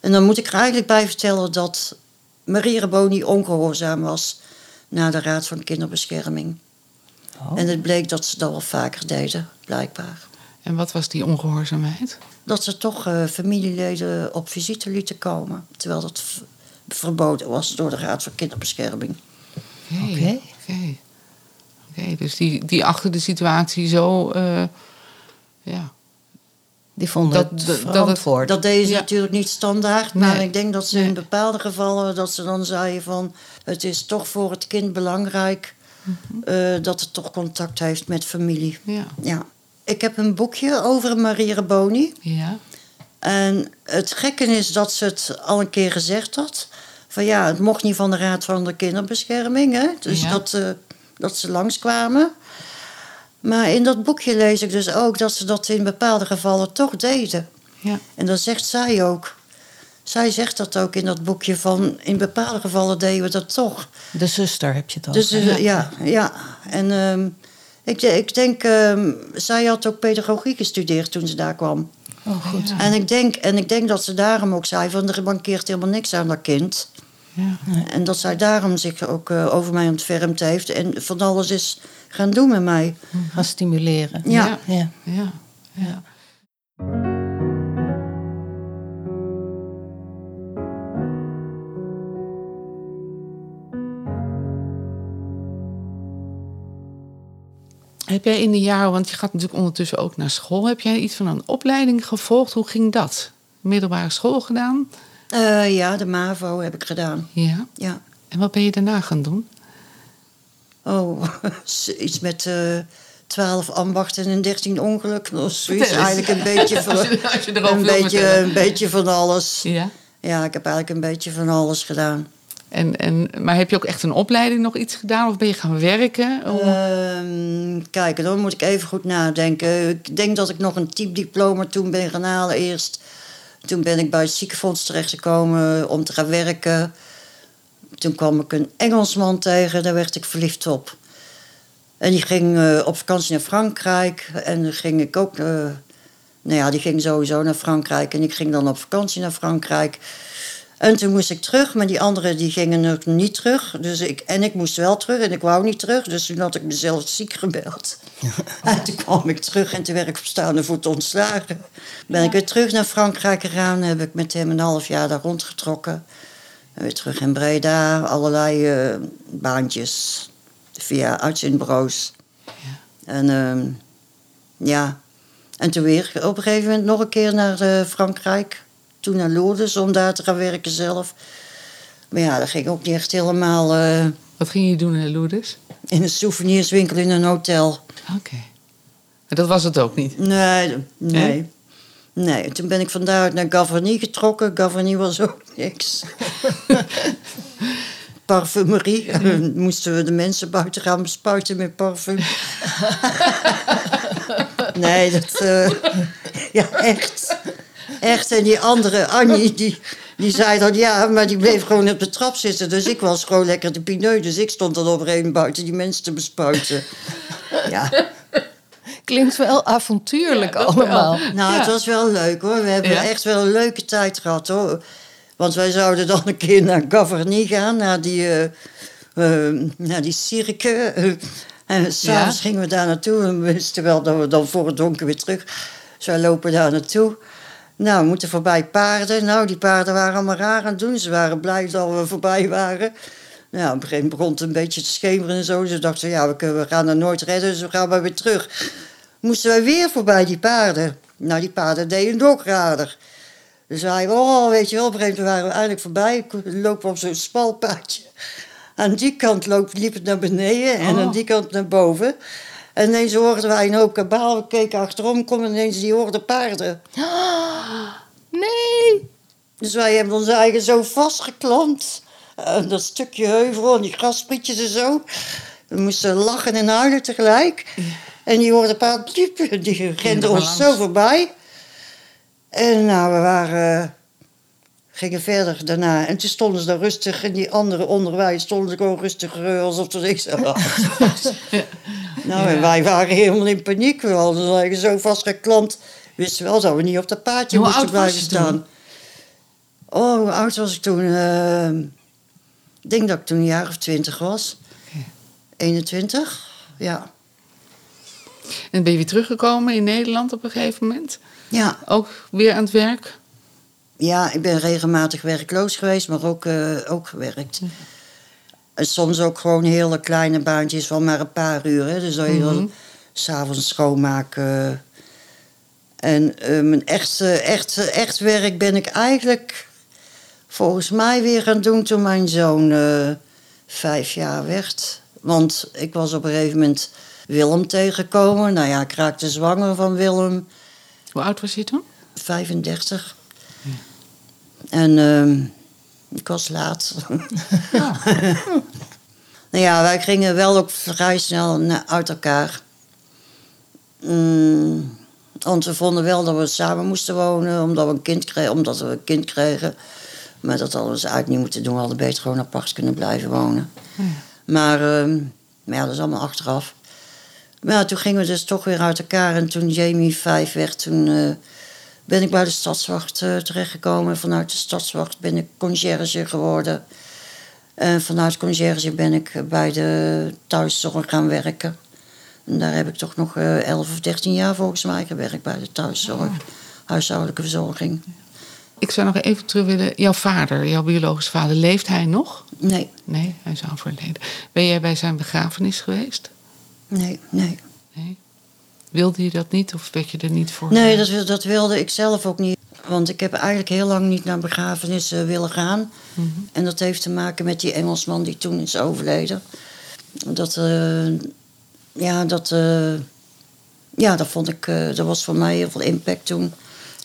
En dan moet ik er eigenlijk bij vertellen dat... Marie Raboni ongehoorzaam was... naar de Raad van Kinderbescherming. Oh. En het bleek dat ze dat wel vaker deden, blijkbaar. En wat was die ongehoorzaamheid? Dat ze toch uh, familieleden op visite lieten komen. Terwijl dat verboden was door de Raad voor Kinderbescherming. Oké. Okay. Okay. Okay. dus die, die achter de situatie zo. Uh, ja. Die vonden dat, het verantwoord. Dat, dat deden ze ja. natuurlijk niet standaard. Maar nee. ik denk dat ze nee. in bepaalde gevallen... dat ze dan zeiden van... het is toch voor het kind belangrijk... Mm -hmm. uh, dat het toch contact heeft met familie. Ja. ja. Ik heb een boekje over Marie Raboni. Ja. En het gekke is dat ze het al een keer gezegd had. Van ja, het mocht niet van de Raad van de Kinderbescherming. Hè? Dus ja. dat, uh, dat ze langskwamen. Maar in dat boekje lees ik dus ook dat ze dat in bepaalde gevallen toch deden. Ja. En dat zegt zij ook. Zij zegt dat ook in dat boekje van... in bepaalde gevallen deden we dat toch. De zuster heb je het al. Dus, ja. ja, ja. En... Um, ik, ik denk, uh, zij had ook pedagogie gestudeerd toen ze daar kwam. Oh, goed. Ja. En, ik denk, en ik denk dat ze daarom ook zei: van er mankeert helemaal niks aan dat kind. Ja. En dat zij daarom zich ook uh, over mij ontfermd heeft en van alles is gaan doen met mij. Gaan stimuleren. Ja. ja. ja. ja. Heb jij in de jaren, want je gaat natuurlijk ondertussen ook naar school, heb jij iets van een opleiding gevolgd? Hoe ging dat? Middelbare school gedaan? Uh, ja, de MAVO heb ik gedaan. Ja? Ja. En wat ben je daarna gaan doen? Oh, iets met uh, 12 ambachten en 13 ongelukken. Of zoiets. Eigenlijk een beetje van, als je, als je een, beetje, een beetje van alles. Ja? Ja, ik heb eigenlijk een beetje van alles gedaan. En, en, maar heb je ook echt een opleiding nog iets gedaan of ben je gaan werken? Uh, kijk, dan moet ik even goed nadenken. Ik denk dat ik nog een typediploma toen ben gaan halen eerst. Toen ben ik bij het ziekenfonds terechtgekomen om te gaan werken. Toen kwam ik een Engelsman tegen, daar werd ik verliefd op. En die ging uh, op vakantie naar Frankrijk. En dan ging ik ook... Uh, nou ja, die ging sowieso naar Frankrijk. En ik ging dan op vakantie naar Frankrijk. En toen moest ik terug, maar die anderen die gingen nog niet terug. Dus ik, en ik moest wel terug en ik wou niet terug. Dus toen had ik mezelf ziek gebeld. en toen kwam ik terug en toen werd ik op staande voet ontslagen. Ben ik weer terug naar Frankrijk gegaan. Heb ik met hem een half jaar daar rondgetrokken. En weer terug in Breda. Allerlei uh, baantjes via uitzendbureaus. Ja. En uh, ja, en toen weer op een gegeven moment nog een keer naar uh, Frankrijk toen naar Lourdes om daar te gaan werken zelf. Maar ja, dat ging ook niet echt helemaal... Uh, Wat ging je doen in Lourdes? In een souvenirswinkel in een hotel. Oké. Okay. Maar dat was het ook niet? Nee, nee. Nee, nee. toen ben ik van daaruit naar Gavani getrokken. Gavani was ook niks. Parfumerie. Mm. Moesten we de mensen buiten gaan bespuiten met parfum. nee, dat... Uh, ja, echt. Echt. En die andere, Annie, die, Die zei dan ja, maar die bleef gewoon op de trap zitten. Dus ik was gewoon lekker de pineu. Dus ik stond dan op een buiten die mensen te bespuiten. Ja, Klinkt wel avontuurlijk Ja, dat wel. allemaal. nou, Ja. het was wel leuk hoor. We hebben Ja. echt wel een leuke tijd gehad hoor. Want wij zouden dan een keer naar Gavarnie gaan, naar die, eh eh, naar die cirke. Eh, en s'avonds Ja. gingen we daar naartoe en we wisten wel dat we dan voor het donker weer terug. Dus wij lopen daar naartoe. Nou, we moeten voorbij paarden. Nou, die paarden waren allemaal raar aan het doen. Ze waren blij dat we voorbij waren. Nou, op een gegeven moment begon het een beetje te schemeren en zo. Ze dachten, ja, we, kunnen, we gaan er nooit redden, dus we gaan maar weer terug. Moesten wij weer voorbij die paarden. Nou, die paarden deden het ook raarder. Dus wij, oh, weet je wel, op een gegeven moment waren we eindelijk voorbij. We lopen op zo'n spalpaadje. Aan die kant liep het naar beneden en Oh. aan die kant naar boven. En ineens hoorden wij een hoop kabaal. We keken achterom, komen ineens die hoorden paarden. Nee! Dus wij hebben ons eigen zo vastgeklampt. Aan dat stukje heuvel en die grasprietjes en zo. We moesten lachen en huilen tegelijk. En die hoorden paard diep, die renden maar ons zo voorbij. En nou, we waren, gingen verder daarna. En toen stonden ze daar rustig. En die andere onderwijs stonden ze gewoon rustig alsof er niks aan was. Nou, en wij waren helemaal in paniek. We hadden zo vastgeklampt. Wisten wel dat we niet op dat paardje Hoe moesten blijven toen? staan. Oh, hoe oud was ik toen? Eh, ik denk dat ik toen een jaar of twintig was. 21, ja. En ben je weer teruggekomen in Nederland op een gegeven moment? Ja, Ook weer aan het werk? Ja, ik ben regelmatig werkloos geweest, maar ook, eh, ook gewerkt. En soms ook gewoon hele kleine baantjes van maar een paar uur. Hè. Dus dat je Mhm. dan s'avonds schoonmaken. En eh, mijn echte, echt, echt werk ben ik eigenlijk volgens mij weer gaan doen toen mijn zoon eh, vijf jaar werd. Want ik was op een gegeven moment Willem tegengekomen. Nou ja, ik raakte zwanger van Willem. Hoe oud was je toen? 35. En ehm, ik was laat. nou ja, wij gingen wel ook vrij snel uit elkaar. Mm, want we vonden wel dat we samen moesten wonen, omdat we een kind kregen. Omdat we een kind kregen. Maar dat hadden we dus eigenlijk niet moeten doen. We hadden beter gewoon apart kunnen blijven wonen. Maar, ehm, maar ja, dat is allemaal achteraf. Maar ja, toen gingen we dus toch weer uit elkaar. En toen Jamie vijf werd, toen eh, ben ik bij de stadswacht eh, terechtgekomen. Vanuit de stadswacht ben ik conciërge geworden. En vanuit conciërge ben ik bij de thuiszorg gaan werken. En daar heb ik toch nog eh 11 of 13 jaar volgens mij gewerkt bij de thuiszorg. Huishoudelijke verzorging. Ik zou nog even terug willen. Jouw vader, jouw biologische vader, leeft hij nog? Nee, Nee, hij is overleden. Ben jij bij zijn begrafenis geweest? nee, nee. Nee. Wilde je dat niet of werd je er niet voor? Nee, dat, dat wilde ik zelf ook niet. Want ik heb eigenlijk heel lang niet naar begrafenissen willen gaan. Mhm. En dat heeft te maken met die Engelsman die toen is overleden. Dat, eh, ja, dat, eh, ja, dat vond ik, eh, dat was voor mij heel veel impact toen.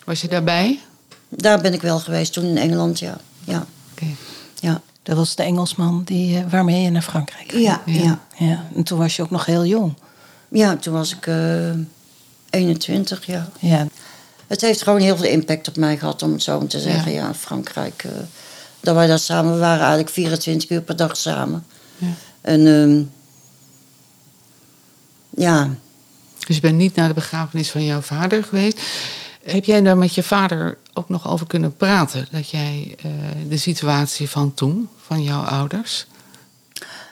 Was je daarbij? Daar ben ik wel geweest toen in Engeland, ja. Ja, Oké. ja. Dat was de Engelsman die, waarmee je naar Frankrijk ging. Ja. ja. Ja, en toen was je ook nog heel jong. Ja toen was ik eh 21, ja. Ja, Het heeft gewoon heel veel impact op mij gehad, om het zo te zeggen. Ja, Frankrijk. eh, dat wij daar samen we waren, eigenlijk 24 uur per dag samen. Ja. En ehm, ja, Dus je bent niet naar de begrafenis van jouw vader geweest. Heb jij daar met je vader ook nog over kunnen praten? Dat jij eh, de situatie van toen, van jouw ouders.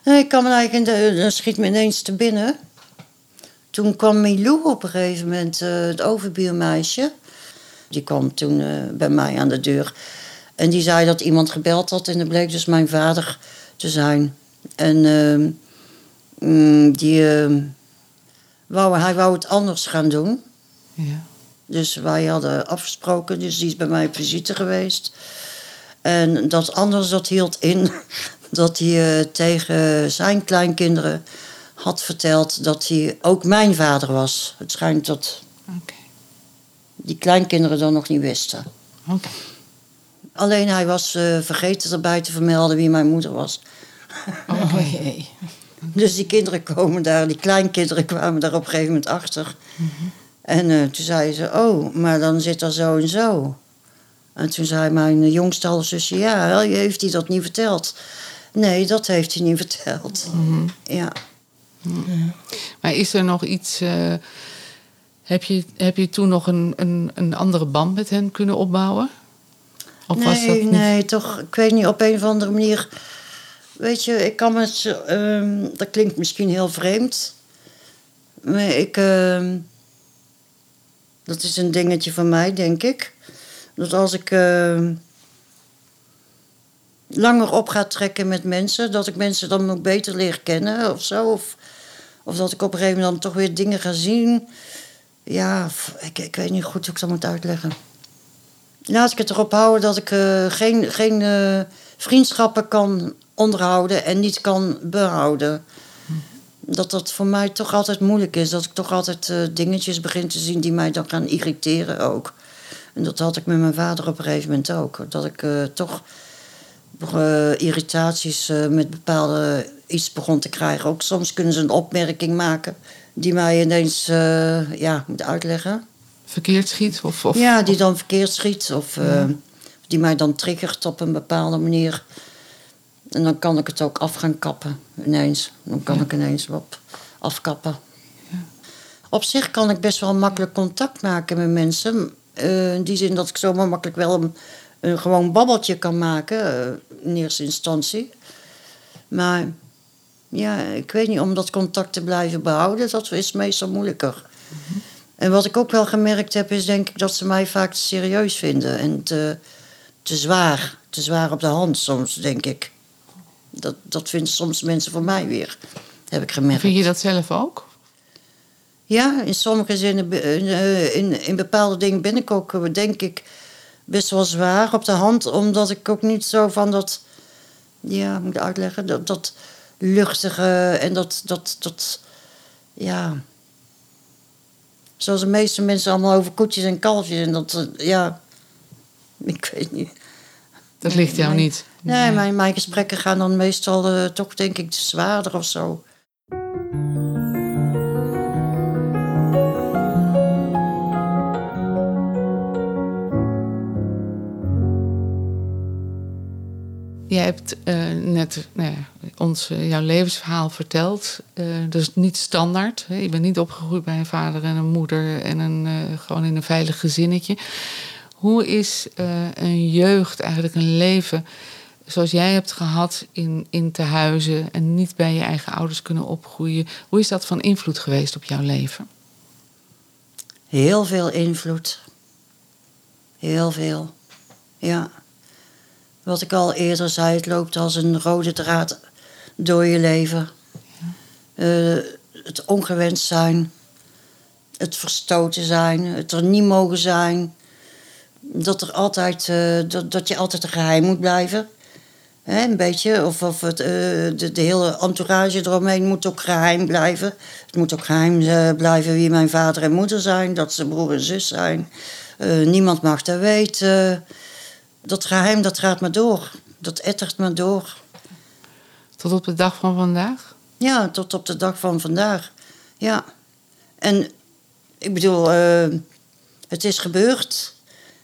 Nee, ik kan me eigenlijk, in de, schiet me ineens te binnen. Toen kwam Milou op een gegeven moment, eh, het overbuurmeisje. Die kwam toen eh, bij mij aan de deur. En die zei dat iemand gebeld had en dat bleek dus mijn vader te zijn. En ehm, mm, die, ehm, wou, hij wou het anders gaan doen. Ja. Dus wij hadden afgesproken, dus die is bij mij op visite geweest. En dat anders, dat hield in dat hij eh, tegen zijn kleinkinderen had verteld dat hij ook mijn vader was. Het schijnt dat die kleinkinderen dat nog niet wisten. Oké. Alleen hij was eh, vergeten erbij te vermelden wie mijn moeder was. oh jee. Dus die kinderen komen daar, die kleinkinderen kwamen daar op een gegeven moment achter. En eh, toen zeiden ze, oh, maar dan zit er zo en zo. En toen zei mijn jongste halfzusje, ja, heeft hij dat niet verteld? Nee, dat heeft hij niet verteld. Ja. Maar is er nog iets. eh, heb, je, heb je toen nog een, een, een andere band met hen kunnen opbouwen? Of was dat nee, niet? nee, toch, ik weet niet, op een of andere manier. Weet je, ik kan me. zo- ehm, dat klinkt misschien heel vreemd. Maar ik. ehm, dat is een dingetje van mij, denk ik. Dat als ik. ehm, langer op ga trekken met mensen, dat ik mensen dan ook beter leer kennen of zo. Of, of dat ik op een gegeven moment dan toch weer dingen ga zien. Ja, ik, ik weet niet goed hoe ik dat moet uitleggen. Laat ik het erop houden dat ik eh, geen, geen eh, vriendschappen kan onderhouden en niet kan behouden. Dat dat voor mij toch altijd moeilijk is. Dat ik toch altijd eh, dingetjes begin te zien die mij dan gaan irriteren ook. En dat had ik met mijn vader op een gegeven moment ook. Dat ik toch eh, irritaties eh, met bepaalde iets begon te krijgen. Ook soms kunnen ze een opmerking maken die mij ineens eh, ja, moet uitleggen. Verkeerd schiet? Of, of, Ja, die dan verkeerd schiet of die mij dan triggert op een bepaalde manier. En dan kan ik het ook af gaan kappen ineens. Dan kan ik ineens op afkappen. Op zich kan ik best wel makkelijk contact maken met mensen. In die zin dat ik zomaar makkelijk wel een, een gewoon babbeltje kan maken, eh, in eerste instantie. Maar ja, ik weet niet, om dat contact te blijven behouden, dat is meestal moeilijker. En wat ik ook wel gemerkt heb, is denk ik dat ze mij vaak te serieus vinden. En te, te zwaar. Te zwaar op de hand soms, denk ik. Dat, dat vinden soms mensen van mij weer, heb ik gemerkt. Vind je dat zelf ook? Ja, in sommige zinnen, in, eh, in, in bepaalde dingen ben ik ook, eh, denk ik, best wel zwaar op de hand. Omdat ik ook niet zo van dat, ja, moet ik uitleggen, dat, dat luchtige en dat, dat, dat, ja. Zoals de meeste mensen allemaal over koetjes en kalfjes en dat, eh, ja, ik weet niet. Dat ligt jou niet. Nee, mijn, mijn gesprekken gaan dan meestal eh, toch, denk ik, zwaarder of zo. Jij hebt eh, net nou ja, ons eh, jouw levensverhaal verteld. Eh dat is niet standaard. Hè? Je bent niet opgegroeid bij een vader en een moeder en een, gewoon in een veilig gezinnetje. Hoe is een jeugd, eigenlijk een leven zoals jij hebt gehad in, in tehuizen en niet bij je eigen ouders kunnen opgroeien? Hoe is dat van invloed geweest op jouw leven? Heel veel invloed. Heel veel. Ja. Wat ik al eerder zei, het loopt als een rode draad door je leven. Eh, het ongewenst zijn. Het verstoten zijn. Het er niet mogen zijn. Dat, er altijd, eh, dat, dat je altijd een geheim moet blijven. Hè, een beetje. Of, of het, eh, de, de hele entourage eromheen moet ook geheim blijven. Het moet ook geheim eh, blijven wie mijn vader en moeder zijn. Dat ze broer en zus zijn. Niemand mag dat weten. Dat geheim, dat gaat maar door. Dat ettert maar door. Tot op de dag van vandaag? Ja, tot op de dag van vandaag. Ja. En ik bedoel, eh, het is gebeurd.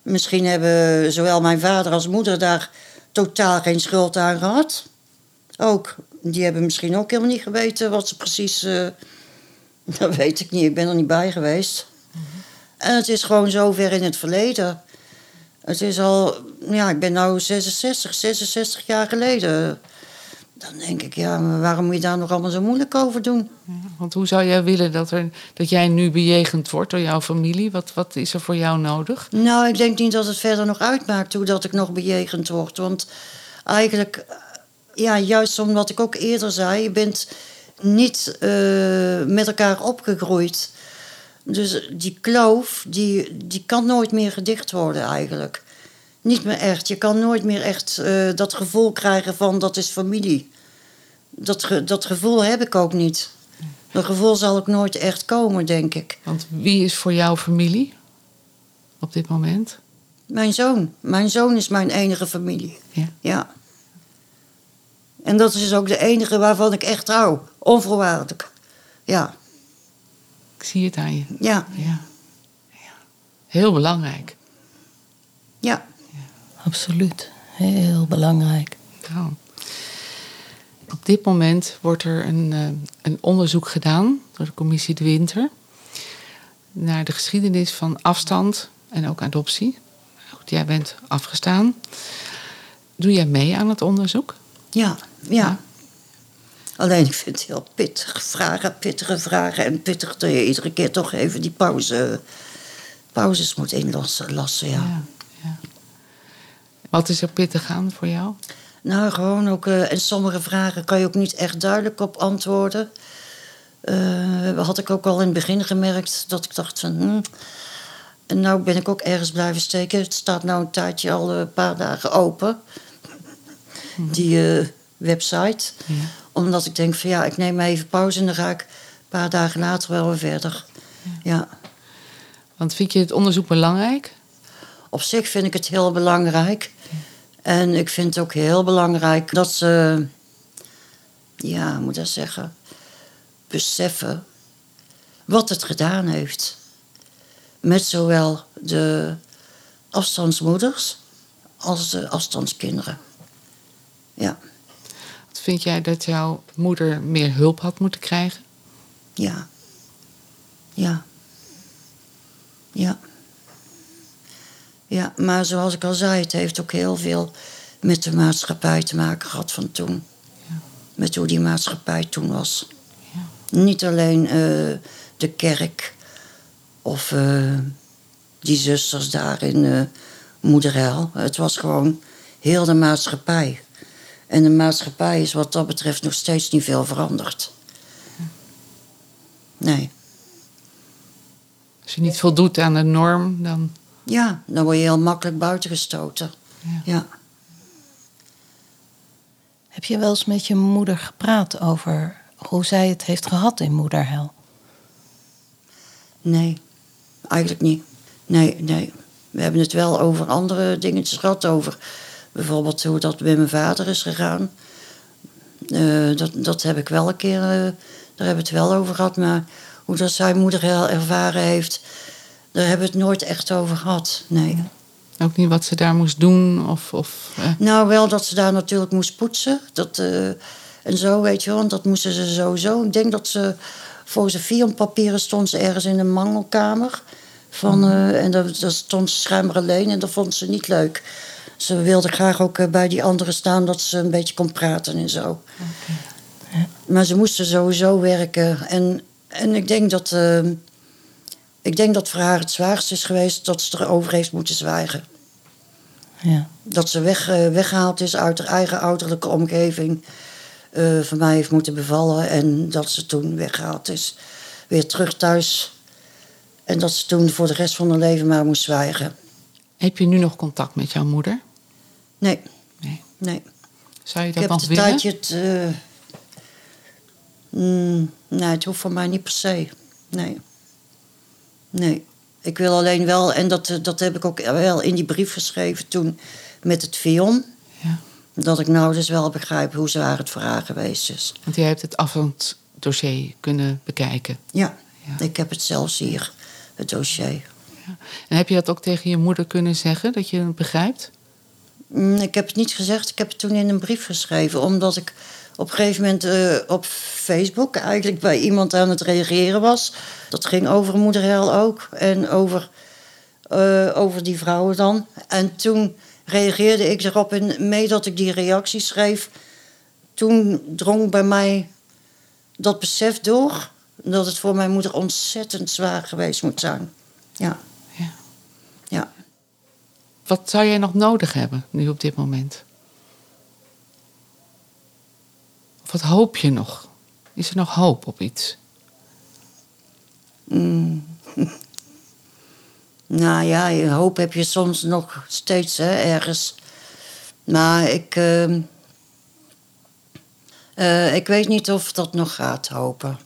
Misschien hebben zowel mijn vader als moeder daar totaal geen schuld aan gehad. Ook. Die hebben misschien ook helemaal niet geweten wat ze precies. eh, dat weet ik niet, ik ben er niet bij geweest. En het is gewoon zo ver in het verleden. Het is al, ja, ik ben nu 66, 66 jaar geleden. Dan denk ik, ja, waarom moet je daar nog allemaal zo moeilijk over doen? Want hoe zou jij willen dat, er, dat jij nu bejegend wordt door jouw familie? Wat, wat is er voor jou nodig? Nou, ik denk niet dat het verder nog uitmaakt hoe dat ik nog bejegend word. Want eigenlijk, ja, juist omdat ik ook eerder zei, je bent niet eh, met elkaar opgegroeid. Dus die kloof, die, die kan nooit meer gedicht worden eigenlijk. Niet meer echt. Je kan nooit meer echt eh, dat gevoel krijgen van dat is familie. Dat, ge- dat gevoel heb ik ook niet. Dat gevoel zal ook nooit echt komen, denk ik. Want wie is voor jou familie op dit moment? Mijn zoon. Mijn zoon is mijn enige familie. Ja. Ja. En dat is ook de enige waarvan ik echt hou. Onvoorwaardelijk. Ja. Ik zie het aan je. Ja. Ja. ja. Heel belangrijk. Ja. absoluut. Heel belangrijk. Nou, op dit moment wordt er een, eh, een onderzoek gedaan door de commissie De Winter naar de geschiedenis van afstand en ook adoptie. Goed, jij bent afgestaan. Doe jij mee aan het onderzoek? Ja, ja. Alleen ik vind het heel pittig. Vragen, pittige vragen. En pittig dat je iedere keer toch even die pauze, pauzes moet inlassen. Lassen, ja. Ja, ja. Wat is er pittig aan voor jou? Nou, gewoon ook. eh, en sommige vragen kan je ook niet echt duidelijk op antwoorden. Eh had ik ook al in het begin gemerkt dat ik dacht van. hm. En nou ben ik ook ergens blijven steken. Het staat nou een tijdje al een paar dagen open. Die eh, website. Ja. Omdat ik denk van ja, ik neem even pauze en dan ga ik een paar dagen later wel weer verder. Ja. Want vind je het onderzoek belangrijk? Op zich vind ik het heel belangrijk. En ik vind het ook heel belangrijk dat ze, ja, hoe moet ik dat zeggen, beseffen wat het gedaan heeft. Met zowel de afstandsmoeders als de afstandskinderen. Ja, Vind jij dat jouw moeder meer hulp had moeten krijgen? ja, ja, ja. Ja, maar zoals ik al zei, het heeft ook heel veel met de maatschappij te maken gehad van toen. Met hoe die maatschappij toen was. Niet alleen eh, de kerk of eh, die zusters daar in uh. Het was gewoon heel de maatschappij. En de maatschappij is wat dat betreft nog steeds niet veel veranderd. Nee. Als je niet voldoet aan de norm, dan. Ja, dan word je heel makkelijk buitengestoten. Ja. Ja. Heb je wel eens met je moeder gepraat over hoe zij het heeft gehad in moederhel? Nee, eigenlijk niet. Nee, nee. We hebben het wel over andere dingetjes gehad. Over bijvoorbeeld hoe dat met mijn vader is gegaan. Eh, dat, dat heb ik wel een keer, eh, daar hebben we het wel over gehad. Maar hoe dat zijn moeder heel ervaren heeft, daar hebben we het nooit echt over gehad. Nee. Ook niet wat ze daar moest doen. Of, of, eh, Nou, wel dat ze daar natuurlijk moest poetsen. Dat, eh, en zo, weet je wel. Want dat moesten ze sowieso. Ik denk dat ze voor zijn filmpapieren stond ze ergens in een mangelkamer. Van, eh, en daar, daar stond ze schijnbaar alleen en dat vond ze niet leuk. Ze wilde graag ook eh, bij die anderen staan dat ze een beetje kon praten en zo. Maar ze moesten sowieso werken. En, en ik denk dat. eh, ik denk dat voor haar het zwaarste is geweest dat ze erover heeft moeten zwijgen. Ja. Dat ze weg, eh, weggehaald is uit haar eigen ouderlijke omgeving. eh, van mij heeft moeten bevallen. En dat ze toen weggehaald is. Weer terug thuis. En dat ze toen voor de rest van haar leven maar moest zwijgen. heb je nu nog contact met jouw moeder? Nee, Nee. nee. Zou je Ik dat heb het willen? tijdje het... eh, mm, nee, het hoeft van mij niet per se. Nee. Nee. Ik wil alleen wel, en dat, eh, dat heb ik ook wel in die brief geschreven toen met het Vion. Ja. Dat ik nou dus wel begrijp hoe zwaar het voor haar geweest is. Want jij hebt het afstandsdossier kunnen bekijken. Ja, Ja. ik heb het zelfs hier, het dossier. Ja. En heb je dat ook tegen je moeder kunnen zeggen, dat je het begrijpt? Mm, Ik heb het niet gezegd, ik heb het toen in een brief geschreven. Omdat ik op een gegeven moment eh, op Facebook eigenlijk bij iemand aan het reageren was. Dat ging over moederhel ook en over, eh, over die vrouwen dan. En toen reageerde ik erop en mee dat ik die reactie schreef... toen drong bij mij dat besef door... dat het voor mijn moeder ontzettend zwaar geweest moet zijn. Ja. Wat zou jij nog nodig hebben nu op dit moment? Of wat hoop je nog? Is er nog hoop op iets? Mm. nou ja, je hoop heb je soms nog steeds hè, ergens. Maar ik. ehm, eh, ik weet niet of dat nog gaat hopen.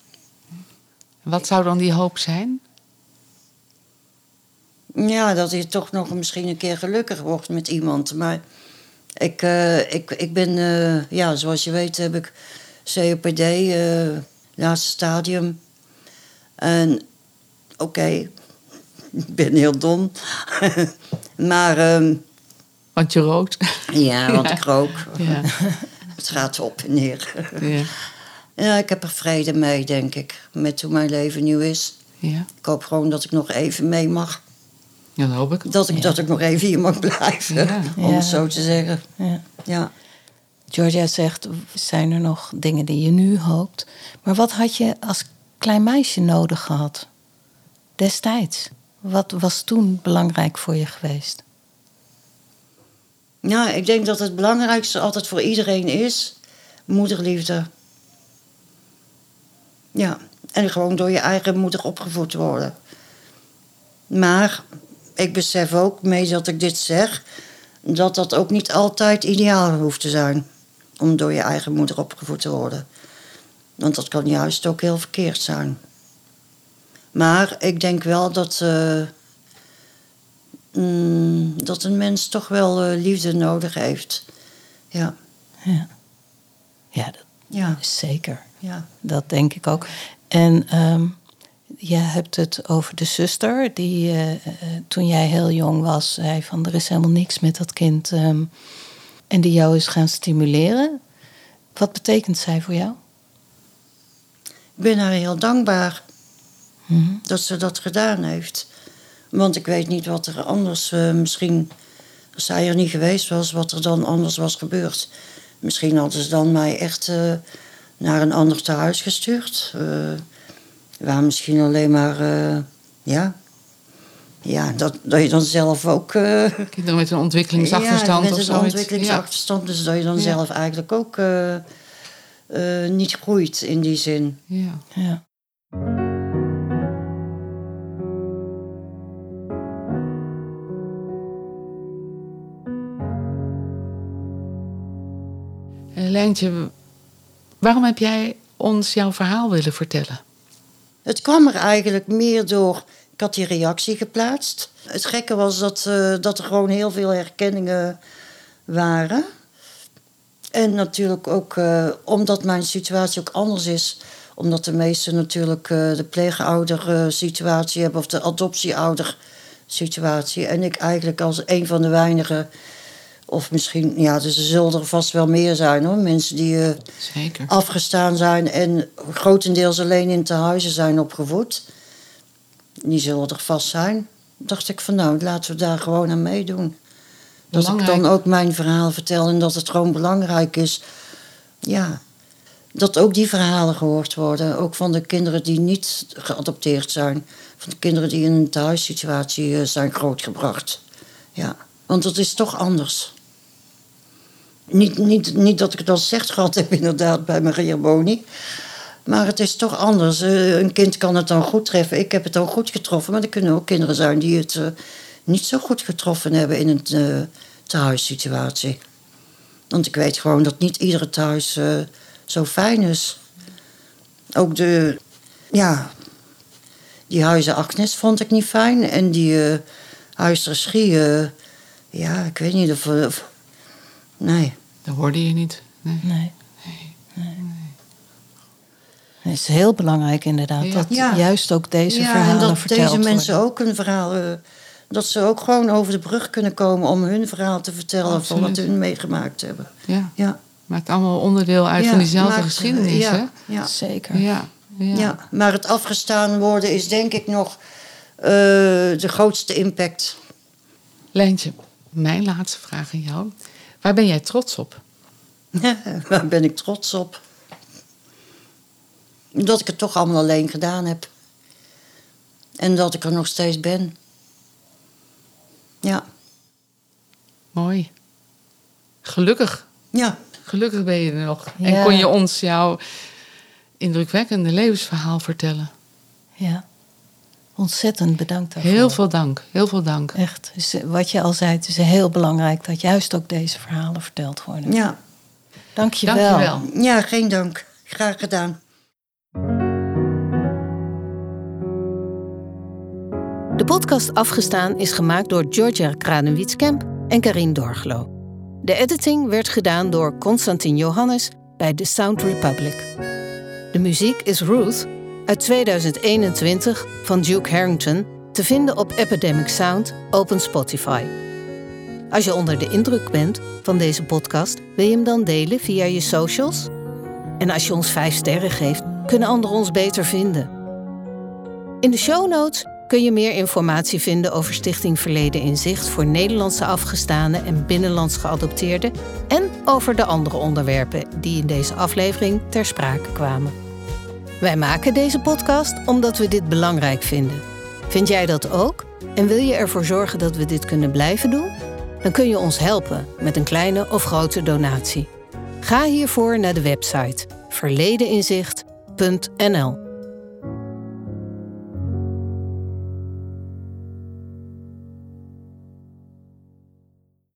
Wat zou dan die hoop zijn? Ja, dat je toch nog misschien een keer gelukkig wordt met iemand. Maar ik, eh, ik, ik ben, eh, ja, zoals je weet heb ik COPD, eh laatste stadium. En oké, ik ben heel dom. maar ehm, Want je rookt. Ja, want ik rook. Ja. Het gaat op en neer. Ja. Ja, ik heb er vrede mee, denk ik. Met hoe mijn leven nu is. Ja. Ik hoop gewoon dat ik nog even mee mag. Ja, dat hoop ik. Dat ik, dat ik nog even hier mag blijven. Ja. Om Ja. het zo te zeggen. Ja. Ja. Georgia zegt, zijn er nog dingen die je nu hoopt? Maar wat had je als klein meisje nodig gehad? Destijds. Wat was toen belangrijk voor je geweest? Ja, ik denk dat het belangrijkste altijd voor iedereen is moederliefde. Ja, en gewoon door je eigen moeder opgevoed worden. Maar ik besef ook, mee dat ik dit zeg, dat dat ook niet altijd ideaal hoeft te zijn. Om door je eigen moeder opgevoed te worden. Want dat kan juist ook heel verkeerd zijn. Maar ik denk wel dat, eh, mm, dat een mens toch wel eh, liefde nodig heeft. Ja, Ja, ja dat ja, is zeker. ja. Dat denk ik ook. En ehm, je hebt het over de zuster die eh, eh, toen jij heel jong was zei van er is helemaal niks met dat kind. ehm, en die jou is gaan stimuleren. Wat betekent zij voor jou? Ik ben haar heel dankbaar Mhm. dat ze dat gedaan heeft. Want ik weet niet wat er anders, eh, misschien als zij er niet geweest was, wat er dan anders was gebeurd. Misschien hadden ze dan mij echt naar een ander tehuis gestuurd. Waar misschien alleen maar, eh, ja, ja dat, dat je dan zelf ook. eh, Kinderen met een ontwikkelingsachterstand ja, of met een zoiets. ontwikkelingsachterstand, dus dat je dan Ja. zelf eigenlijk ook eh, eh, niet groeit in die zin. Ja. ja. Lijntje, waarom heb jij ons jouw verhaal willen vertellen? Het kwam er eigenlijk meer door. Ik had die reactie geplaatst. Het gekke was dat, eh, dat er gewoon heel veel herkenningen waren. En natuurlijk ook eh, omdat mijn situatie ook anders is. Omdat de meesten natuurlijk eh, de pleegouder-situatie hebben of de adoptieouder-situatie. En ik eigenlijk als een van de weinigen, of misschien, ja, dus er zullen er vast wel meer zijn hoor. Mensen die eh, Zeker. afgestaan zijn en grotendeels alleen in tehuizen zijn opgevoed. Die zullen er vast zijn. Dacht ik van nou, laten we daar gewoon aan meedoen. Dat ik dan ook mijn verhaal vertel en dat het gewoon belangrijk is. Ja, dat ook die verhalen gehoord worden. Ook van de kinderen die niet geadopteerd zijn. Van de kinderen die in een thuissituatie eh, zijn grootgebracht. Ja, want het is toch anders. Niet, niet, niet dat ik het al slecht gehad heb, inderdaad, bij Maria Boni. Maar het is toch anders. Eh, een kind kan het dan goed treffen. Ik heb het dan goed getroffen. Maar er kunnen ook kinderen zijn die het eh, niet zo goed getroffen hebben in een uh, thuissituatie. Want ik weet gewoon dat niet iedere thuis eh, zo fijn is. Ook de, ja, die huizen Agnes vond ik niet fijn. En die uh, Schie, eh, ja, ik weet niet of nee. Dat hoorde je niet. Nee. Nee. nee. Het is heel belangrijk inderdaad Ja. dat Ja. juist ook deze ja, verhalen en dat verteld deze mensen worden. ook een verhaal... eh, dat ze ook gewoon over de brug kunnen komen om hun verhaal te vertellen van wat hun meegemaakt hebben. Ja. Ja. Maakt allemaal onderdeel uit Ja, van diezelfde maakt- geschiedenis, ja, hè? Ja. Zeker. Ja. Ja. Ja. maar het afgestaan worden is denk ik nog eh, de grootste impact. Lijntje, mijn laatste vraag aan jou. Waar ben jij trots op? Waar ben ik trots op? Dat ik het toch allemaal alleen gedaan heb. En dat ik er nog steeds ben. Ja, Mooi. Gelukkig. ja. Gelukkig ben je er nog. Ja. En kon je ons jouw indrukwekkende levensverhaal vertellen. Ja. Ontzettend bedankt daarvoor. Heel veel dank. Heel veel dank. Echt. Dus, eh, wat je al zei, het is heel belangrijk dat juist ook deze verhalen verteld worden. ja. Dank je Dank je wel. wel. Ja, geen dank. Graag gedaan. De podcast Afgestaan is gemaakt door Georgia Kranenwietskamp en Karin Dorglo. De editing werd gedaan door Constantin Johannes bij The Sound Republic. De muziek is Ruth uit 2021 van Duke Harrington te vinden op Epidemic Sound, Open Spotify. Als je onder de indruk bent van deze podcast, wil je hem dan delen via je socials? En als je ons 5 sterren geeft, kunnen anderen ons beter vinden. In de show notes kun je meer informatie vinden over Stichting Verleden in Zicht voor Nederlandse afgestaanden en binnenlands geadopteerden en over de andere onderwerpen die in deze aflevering ter sprake kwamen. Wij maken deze podcast omdat we dit belangrijk vinden. Vind jij dat ook? En wil je ervoor zorgen dat we dit kunnen blijven doen? Dan kun je ons helpen met een kleine of grote donatie. Ga hiervoor naar de website verledeninzicht.nl.